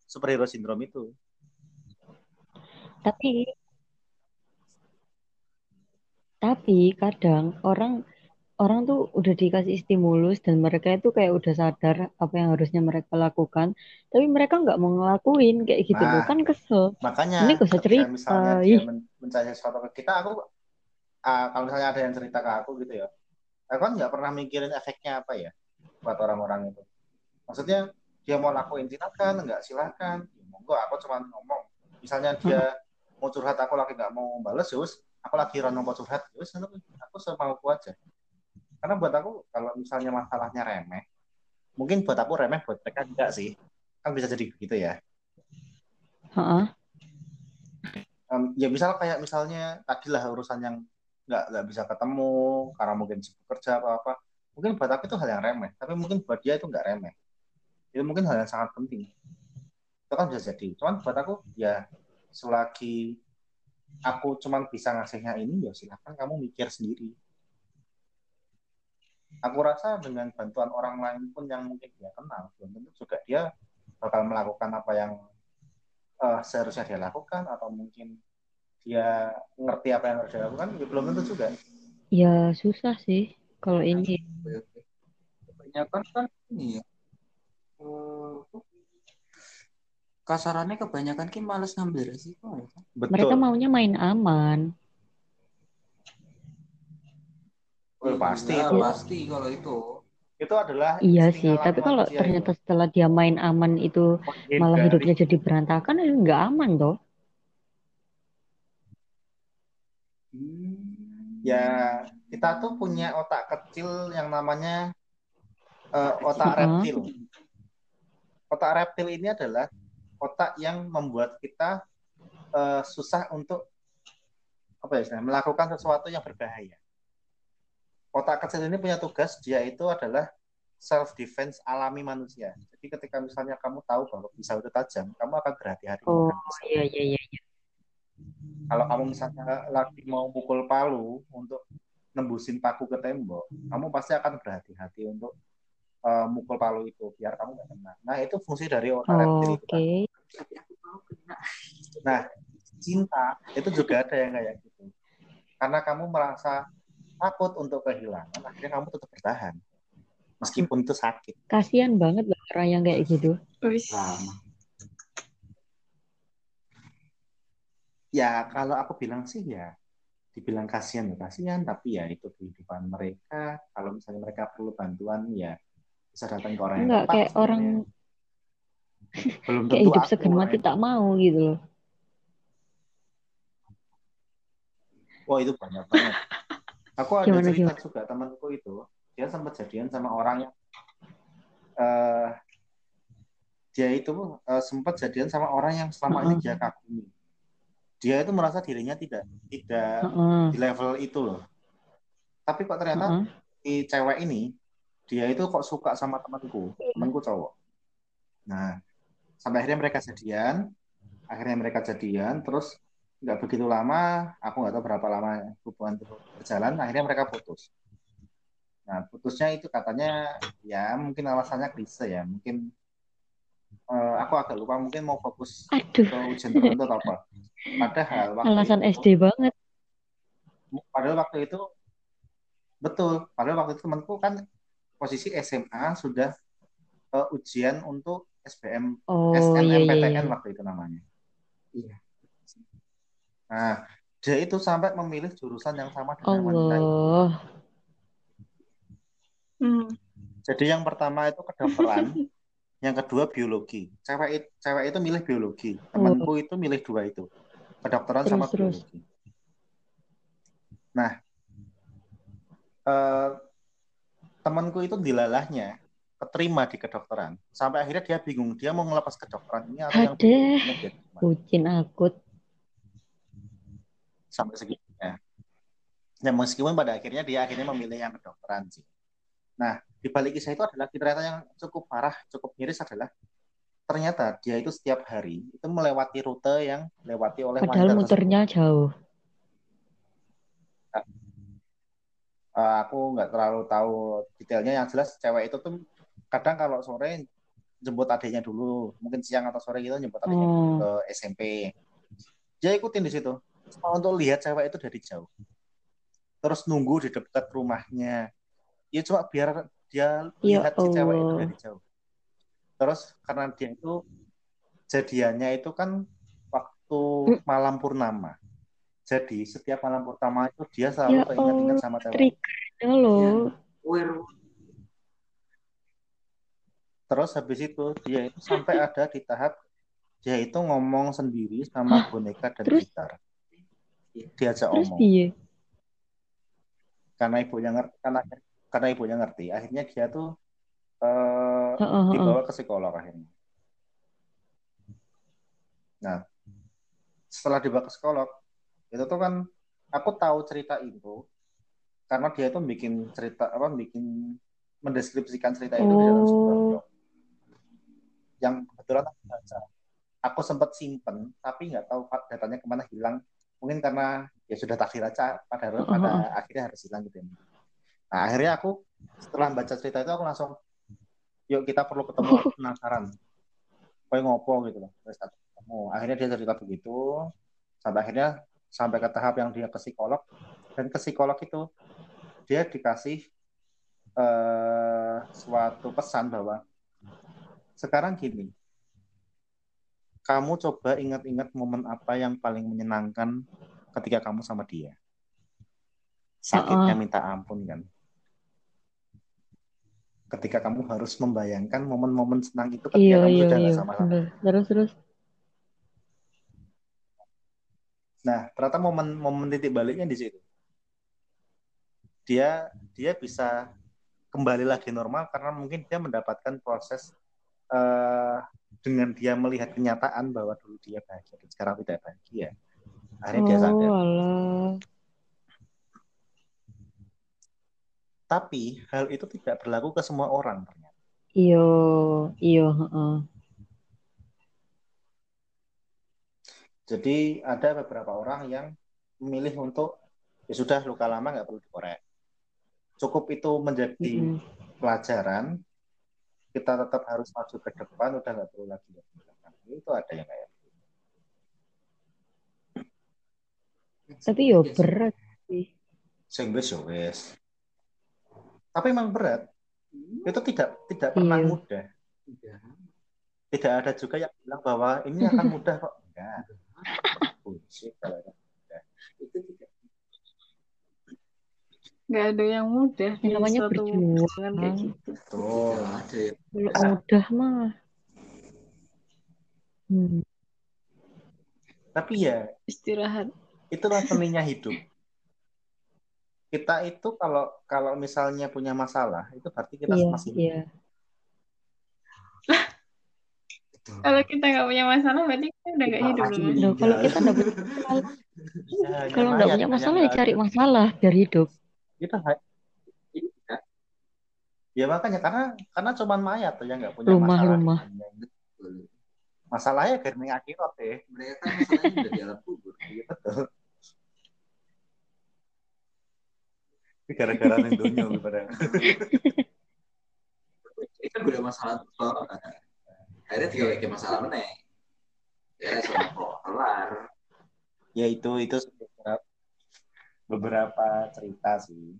superhero syndrome itu. Tapi tapi kadang orang orang tuh udah dikasih stimulus dan mereka itu kayak udah sadar apa yang harusnya mereka lakukan, tapi mereka nggak mau ngelakuin kayak gitu loh, Nah. kan kesel. Makanya Ini gak usah cerita, misalnya dia men- mencari sesuatu ke kita, aku ah, kalau misalnya ada yang cerita ke aku gitu ya, aku kan nggak pernah mikirin efeknya apa ya buat orang-orang itu. Maksudnya dia mau lakuin silakan, nggak silakan. Ya, monggo, aku cuma ngomong. Misalnya dia mau curhat, aku lagi nggak mau bales, yus. Aku lagi random mau curhat, yus. Aku semauku aja. Karena buat aku kalau misalnya masalahnya remeh, mungkin buat aku remeh, buat mereka enggak sih. Kan bisa jadi begitu ya. Heeh. Em, ya misal kayak misalnya tadi lah urusan yang nggak nggak bisa ketemu karena mungkin sibuk kerja apa apa mungkin buat aku itu hal yang remeh tapi mungkin buat dia itu nggak remeh itu mungkin hal yang sangat penting itu kan bisa jadi cuman buat aku ya selagi aku cuman bisa ngasihnya ini ya silahkan kamu mikir sendiri aku rasa dengan bantuan orang lain pun yang mungkin dia kenal belum tentu juga dia bakal melakukan apa yang eh, seharusnya dia lakukan atau mungkin dia ngerti apa yang harus dia lakukan ya belum tentu juga Ya susah sih kalau ini. Oke, oke. Kebanyakan kan ini ya. eh, kasarannya kebanyakan ki males ngambil resiko ya kan. Mereka betul maunya main aman. Oh, pasti Iya, itu pasti kalau itu. itu adalah Iya sih, tapi kalau ternyata itu. setelah dia main aman itu malah Menghindari. hidupnya jadi berantakan, itu nggak aman toh. Hmm. ya kita tuh punya otak kecil yang namanya eh, otak reptil otak reptil ini adalah otak yang membuat kita eh, susah untuk apa ya melakukan sesuatu yang berbahaya otak kecil ini punya tugas dia itu adalah self defense alami manusia jadi ketika misalnya kamu tahu bahwa pisau itu tajam kamu akan berhati-hati Oh iya iya iya. iya. kalau kamu misalnya lagi mau pukul palu untuk nembusin paku ke tembok, kamu pasti akan berhati-hati untuk eh, mukul palu itu biar kamu nggak kena. Nah itu fungsi dari otak reptil Oh, itu. Oke. Nah cinta itu juga ada yang kayak gitu karena kamu merasa takut untuk kehilangan akhirnya kamu tetap bertahan meskipun itu sakit Kasihan banget loh orang yang kayak gitu. Wis. Lama. ya kalau aku bilang sih ya dibilang kasihan ya kasihan tapi ya itu kehidupan mereka kalau misalnya mereka perlu bantuan ya bisa datang ke orang yang Enggak tepat kayak sebenarnya. orang belum kayak tentu hidup aku segan mati yang- tak mau gitu loh. Wah itu banyak banget. Aku ada Gimana, cerita gimana? juga temanku itu, dia sempat jadian sama orang yang eh dia itu eh, sempat jadian sama orang yang selama ini Heeh. dia kagumi. Dia itu merasa dirinya tidak tidak Heeh. di level itu loh. Tapi kok ternyata Heeh. si cewek ini dia itu kok suka sama temanku, temanku cowok. Nah, sampai akhirnya mereka jadian, akhirnya mereka jadian, terus nggak begitu lama, aku nggak tahu berapa lama hubungan itu berjalan, akhirnya mereka putus. Nah, putusnya itu katanya ya mungkin alasannya klise ya, mungkin eh, aku agak lupa, mungkin mau fokus Aduh, ke ujian tertentu atau apa. Padahal waktu alasan itu, SD banget. padahal waktu itu betul, padahal waktu itu temanku kan posisi SMA sudah eh, ujian untuk SBM Oh iya iya SNMPTN iya. waktu itu namanya. Iya. Nah, dia itu sampai memilih jurusan yang sama dengan wanita itu. Allah. Hmm. Jadi yang pertama itu kedokteran, yang kedua biologi. Cewek itu, cewek itu milih biologi, temanku itu milih dua itu, kedokteran sama Oh. Terus, terus. biologi. Nah, eh, temanku itu dilalahnya keterima di kedokteran, sampai akhirnya dia bingung dia mau ngelepas kedokteran ini atau yang? Bucin akut. Sampai segitunya. Nah, meskipun pada akhirnya dia akhirnya memilih yang kedokteran sih. Nah, di balik kisah itu adalah cerita yang cukup parah, cukup miris adalah ternyata dia itu setiap hari itu melewati rute yang dilewati oleh Padahal wanita muternya jauh. Eh, aku nggak terlalu tahu detailnya. Yang jelas cewek itu tuh kadang kalau sore jemput adiknya dulu, mungkin siang atau sore gitu jemput adiknya Oh. ke SMP. Dia ikutin di situ untuk lihat cewek itu dari jauh. Terus nunggu di dekat rumahnya. Ya cuma biar dia Ya lihat si cewek itu dari jauh. Terus karena dia itu jadiannya itu kan waktu Hmm. malam purnama. Jadi setiap malam purnama itu dia selalu Ya Allah, sama cewek. loh. Wir. Terus habis itu dia itu sampai ada di tahap dia itu ngomong sendiri sama boneka dan Terus? gitar. Diajak Terus omong. piye? Karena ibunya ngerti, karena karena ibunya ngerti, akhirnya dia tuh eh, Heeh, heeh. dibawa ke psikolog akhirnya. Nah, setelah dibawa ke psikolog, itu tuh kan aku tahu cerita itu karena dia tuh bikin cerita apa bikin mendeskripsikan cerita itu di dalam sebuah Oh. blog yang kebetulan aku baca. Aku sempat simpen tapi nggak tahu datanya ke mana hilang. Mungkin karena ya sudah takdir aja pada Heeh, pada heeh. akhirnya harus hilang gitu ya. Nah, akhirnya aku setelah baca cerita itu aku langsung yuk kita perlu ketemu penasaran. Kayak ngopo gitu loh. Terus aku ketemu. Akhirnya dia cerita begitu sampai akhirnya sampai ke tahap yang dia ke psikolog dan ke psikolog itu dia dikasih eh, suatu pesan bahwa sekarang gini kamu coba ingat-ingat momen apa yang paling menyenangkan ketika kamu sama dia sakitnya minta ampun kan ketika kamu harus membayangkan momen-momen senang itu ketika Iya, kamu iya, sudah iya. sama-sama Bener. Terus, terus. Nah, ternyata momen-momen titik baliknya di situ. Dia dia bisa kembali lagi normal karena mungkin dia mendapatkan proses eh, dengan dia melihat kenyataan bahwa dulu dia bahagia dan sekarang tidak bahagia. Akhirnya dia sadar. Oh, alah. Tapi hal itu tidak berlaku ke semua orang ternyata. Iya, iya, heeh. Jadi ada beberapa orang yang memilih untuk ya sudah luka lama nggak perlu dikorek. Cukup itu menjadi Mm-mm. pelajaran kita tetap harus maju ke depan udah nggak perlu lagi ya. itu ada yang kayak gitu. Tapi yo berat sih. Sing wis yo wis. Tapi emang berat. Itu tidak tidak pernah Iya. mudah. Udah. Tidak ada juga yang bilang bahwa ini akan mudah kok. Enggak. Bullshit kalau ada. Itu tidak. Nggak ada yang mudah Yang namanya suatu berjuang. kayak gitu. Tidak ada Kalau mudah mah. Hmm. Tapi ya Istirahat. itulah seninya hidup. Kita itu kalau kalau misalnya punya masalah, itu berarti kita Iya, masih iya. betul. Kalau kita nggak punya masalah, berarti kita udah nggak hidup. Loh, kalau kita nggak punya masalah, Ya, kalau nggak punya masalah ya cari masalah biar hidup. Kita ha- Iya. ya makanya karena karena cuman mayat yang nggak punya Rumah, masalah. rumah. Masalahnya karena akhirat ya. Mereka kan masalahnya udah di alam kubur. Iya betul. Gara-gara dunia pada. Ini kan udah masalah tuh. Akhirnya tinggal lagi masalah mana? Ya, sama kok kelar. Ya itu itu beberapa, cerita sih.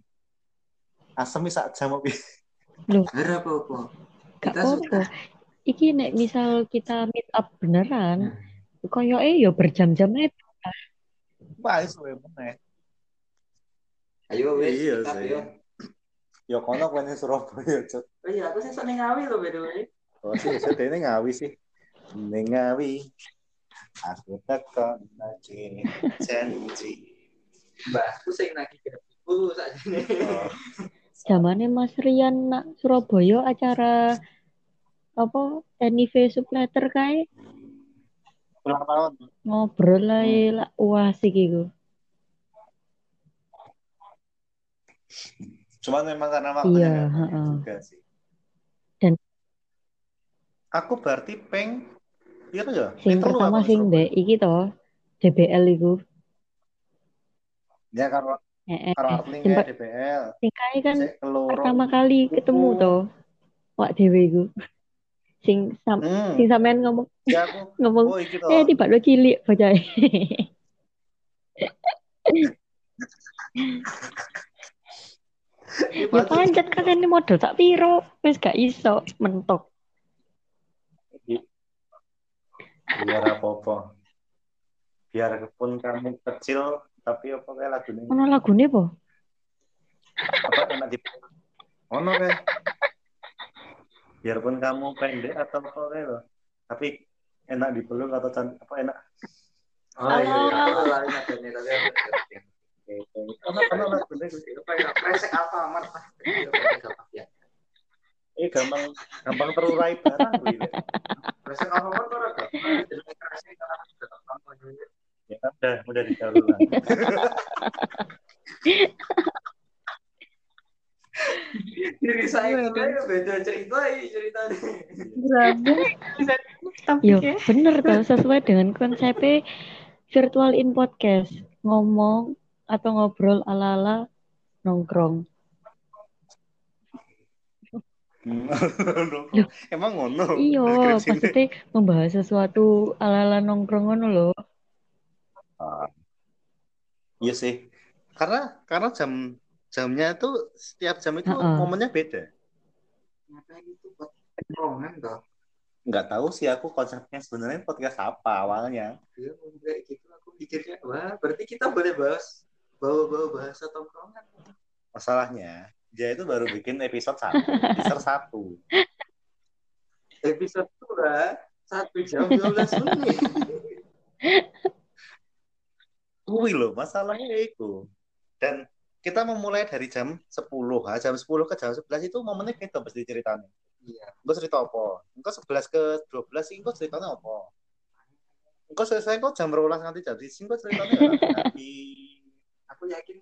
Asem bisa aja mau Ada apa-apa. Gak Kita apa-apa. Iki nek misal kita meet up beneran, koyo eh yo berjam-jam ae. Wah, suwe meneh. Ayo wes, Iya yo. Ya kono kene Surabaya, Cuk. Oh iya, aku sih seneng ngawi loh by the way. Oh sih, sedene ngawi sih. Ning ngawi. Aku tekan lagi janji. Mbak, aku sing lagi saja nih. Oh, Zamane Mas Rian nak Surabaya acara apa Annive Supletter kae ulang tahun. ngobrol ae lah wah sih iku. Cuman memang karena waktunya Iya, banyak heeh. juga sih. Dan- aku berarti peng Iya kan ya? Sing pertama aku sing mbek iki to DBL iku. Ya karo Heeh. karo Artling Sing ya per- DBL. Sing kae kan pertama kali ketemu to. Wak dhewe iku. Sing sam Hmm. sing sampean ngomong Ya aku. ngomong Oh iki eh tiba lo cilik bocah. Ya pancet kan ini model tak piro wis gak iso mentok. Biar apa-apa. Biarpun kamu kecil tapi apa kayak lagu ini Ono lagune po? apa enak di ono kayak biarpun kamu pendek atau apa kayak loh tapi enak dipeluk atau cantik apa enak Oh iya, iya. aku tahu lain ada nih tapi aku ini Itu kayak gampang ya. eh gampang gampang terurai barang gampang juga. Ya kan udah udah didaur ulang Jadi saya kira beda cerita ini ceritanya. Yo, topiknya. bener tuh sesuai dengan konsep virtual in podcast. Ngomong atau ngobrol ala-ala nongkrong. Loh. emang ngono Iya, maksudnya membahas sesuatu ala-ala nongkrong ngono loh. Ah. Iya sih. Karena karena jam jamnya itu setiap jam itu Ha-ha. momennya beda. Nggak tahu sih aku konsepnya sebenarnya podcast apa awalnya. Dia ngomong kayak gitu aku pikirnya wah berarti kita boleh bahas bawa-bawa bahasa tongkrongan. Masalahnya dia itu baru bikin episode satu, teaser satu. Episode tuh lah satu jam 12 menit. Wih loh, masalahnya itu. Dan kita memulai dari jam 10, ha, jam 10 ke jam 11 itu momennya kita pasti ceritanya. Iya. Engko cerita apa? Engko 11 ke 12 sih engko ceritanya apa? Engko selesai kok jam 12 nanti jadi sing kok ceritanya nanti Aku yakin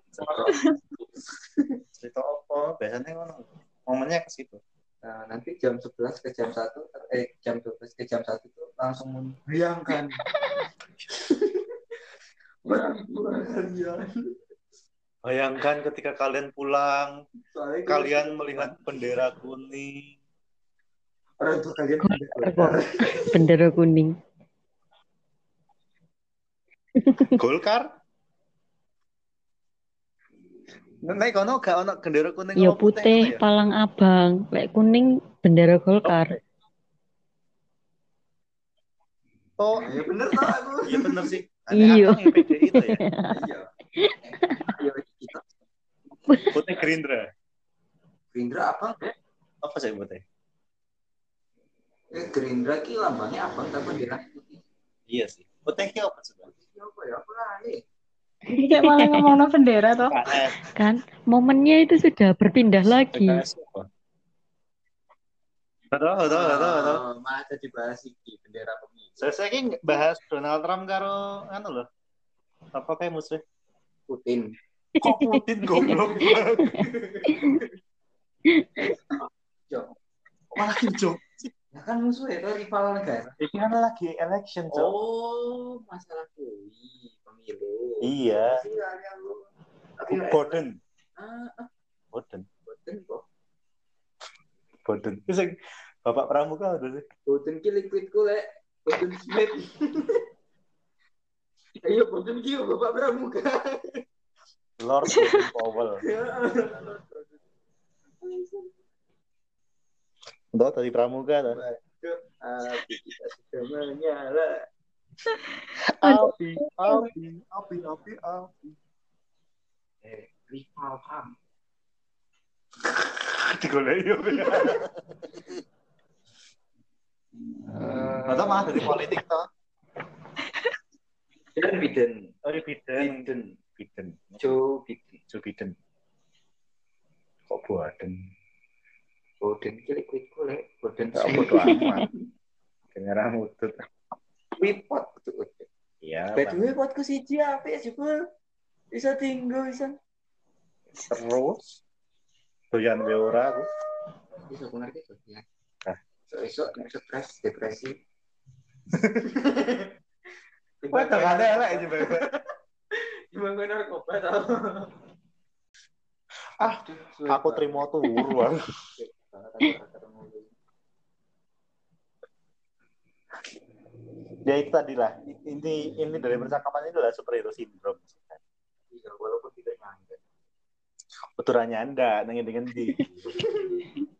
cerita apa? Biasanya ngono. Momennya ke situ. Nah, nanti jam 11 ke jam 1 eh jam 12 ke jam 1 itu langsung membayangkan Bayangkan ketika kalian pulang, soalnya kalian melihat bendera kuning. orang tua kalian Kok bendera kuning. Golkar? Nek kono gak ono gendera kuning Ya putih ya? palang abang, lek kuning bendera Golkar. Oh, Ya bener tau aku. iya bener sih. Iya. PDI itu ya. Iya. Ayo kita Putih Gerindra. Gerindra abang Apa sih putih? eh Gerindra ki lambangnya abang tapi bendera putih. Iya sih. Putihnya apa sebenarnya? Siapa ya? Apa lagi? Kayak malah ngomongin bendera toh. PKS. Kan momennya itu sudah berpindah lagi. PKS apa? Betul, betul, betul, betul. Oh, malah jadi bahas iki bendera pemilu. Saya saya bahas Donald Trump karo anu loh. Apa kayak musuh? Putin. Kok Putin goblok Jo. Malah hijau. Ya kan musuh itu rival negara. Ini kan lagi election, Cok. Oh, masalah kui pemilu. Iya. Iya, yang lu. Tapi Biden. ah, ah, Biden. Putin kok. Biden. Itu sing Bapak Pramuka udah sih. Putin ki liquid ku lek. Putin Smith. Ayo Putin ki Bapak Pramuka. Lord Powell. Untuk tadi Pramuka tuh. Api kita sudah menyala. Api, api, api, api, api. Eh, rival Trump. Digoleki yo. Atau malah dari politik toh. Dan Biden. Oh, Biden. Biden. Biden. Joe Biden. Joe Biden. Kok Biden? Biden ki liquid ku lek. Biden Gak bodo amat. Dengar mutut. Wipot. Iya. By the way, pot ku siji apik juga. Bisa tinggal bisa. Terus. Doyan wae ora aku. Bisa aku ngerti tuh ya. Ah. Esok stres, depresi. Wah, gak ada elek aja Bebe. Gimana gue narkoba tau? Ah, Aku terima turu aku. Ya itu tadi lah. Ini ini dari percakapan itu adalah superhero syndrome. Iya, walaupun tidak nyangka. Beturannya anda, nengin dengan di.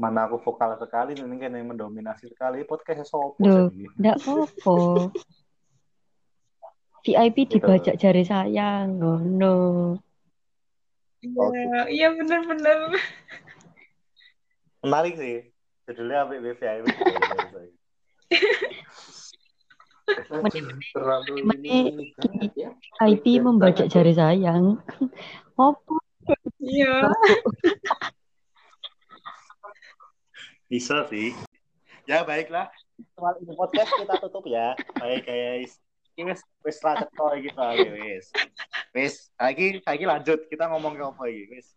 Mana aku vokal sekali, ini kan yang mendominasi sekali. Podcastnya sopo Duh. sih? Nggak apa-apa. VIP dibajak jari sayang, oh no. Iya, iya bener-bener. Menarik sih. Judulnya apa BVI? Terlalu ini ya. VIP membajak jari sayang. Apa? Iya. Bisa sih. Ya baiklah. Soal ini podcast kita tutup ya. Baik guys. Ini wis wis soalnya wis. Wis, saiki saiki lanjut kita ngomong ke apa iki wis.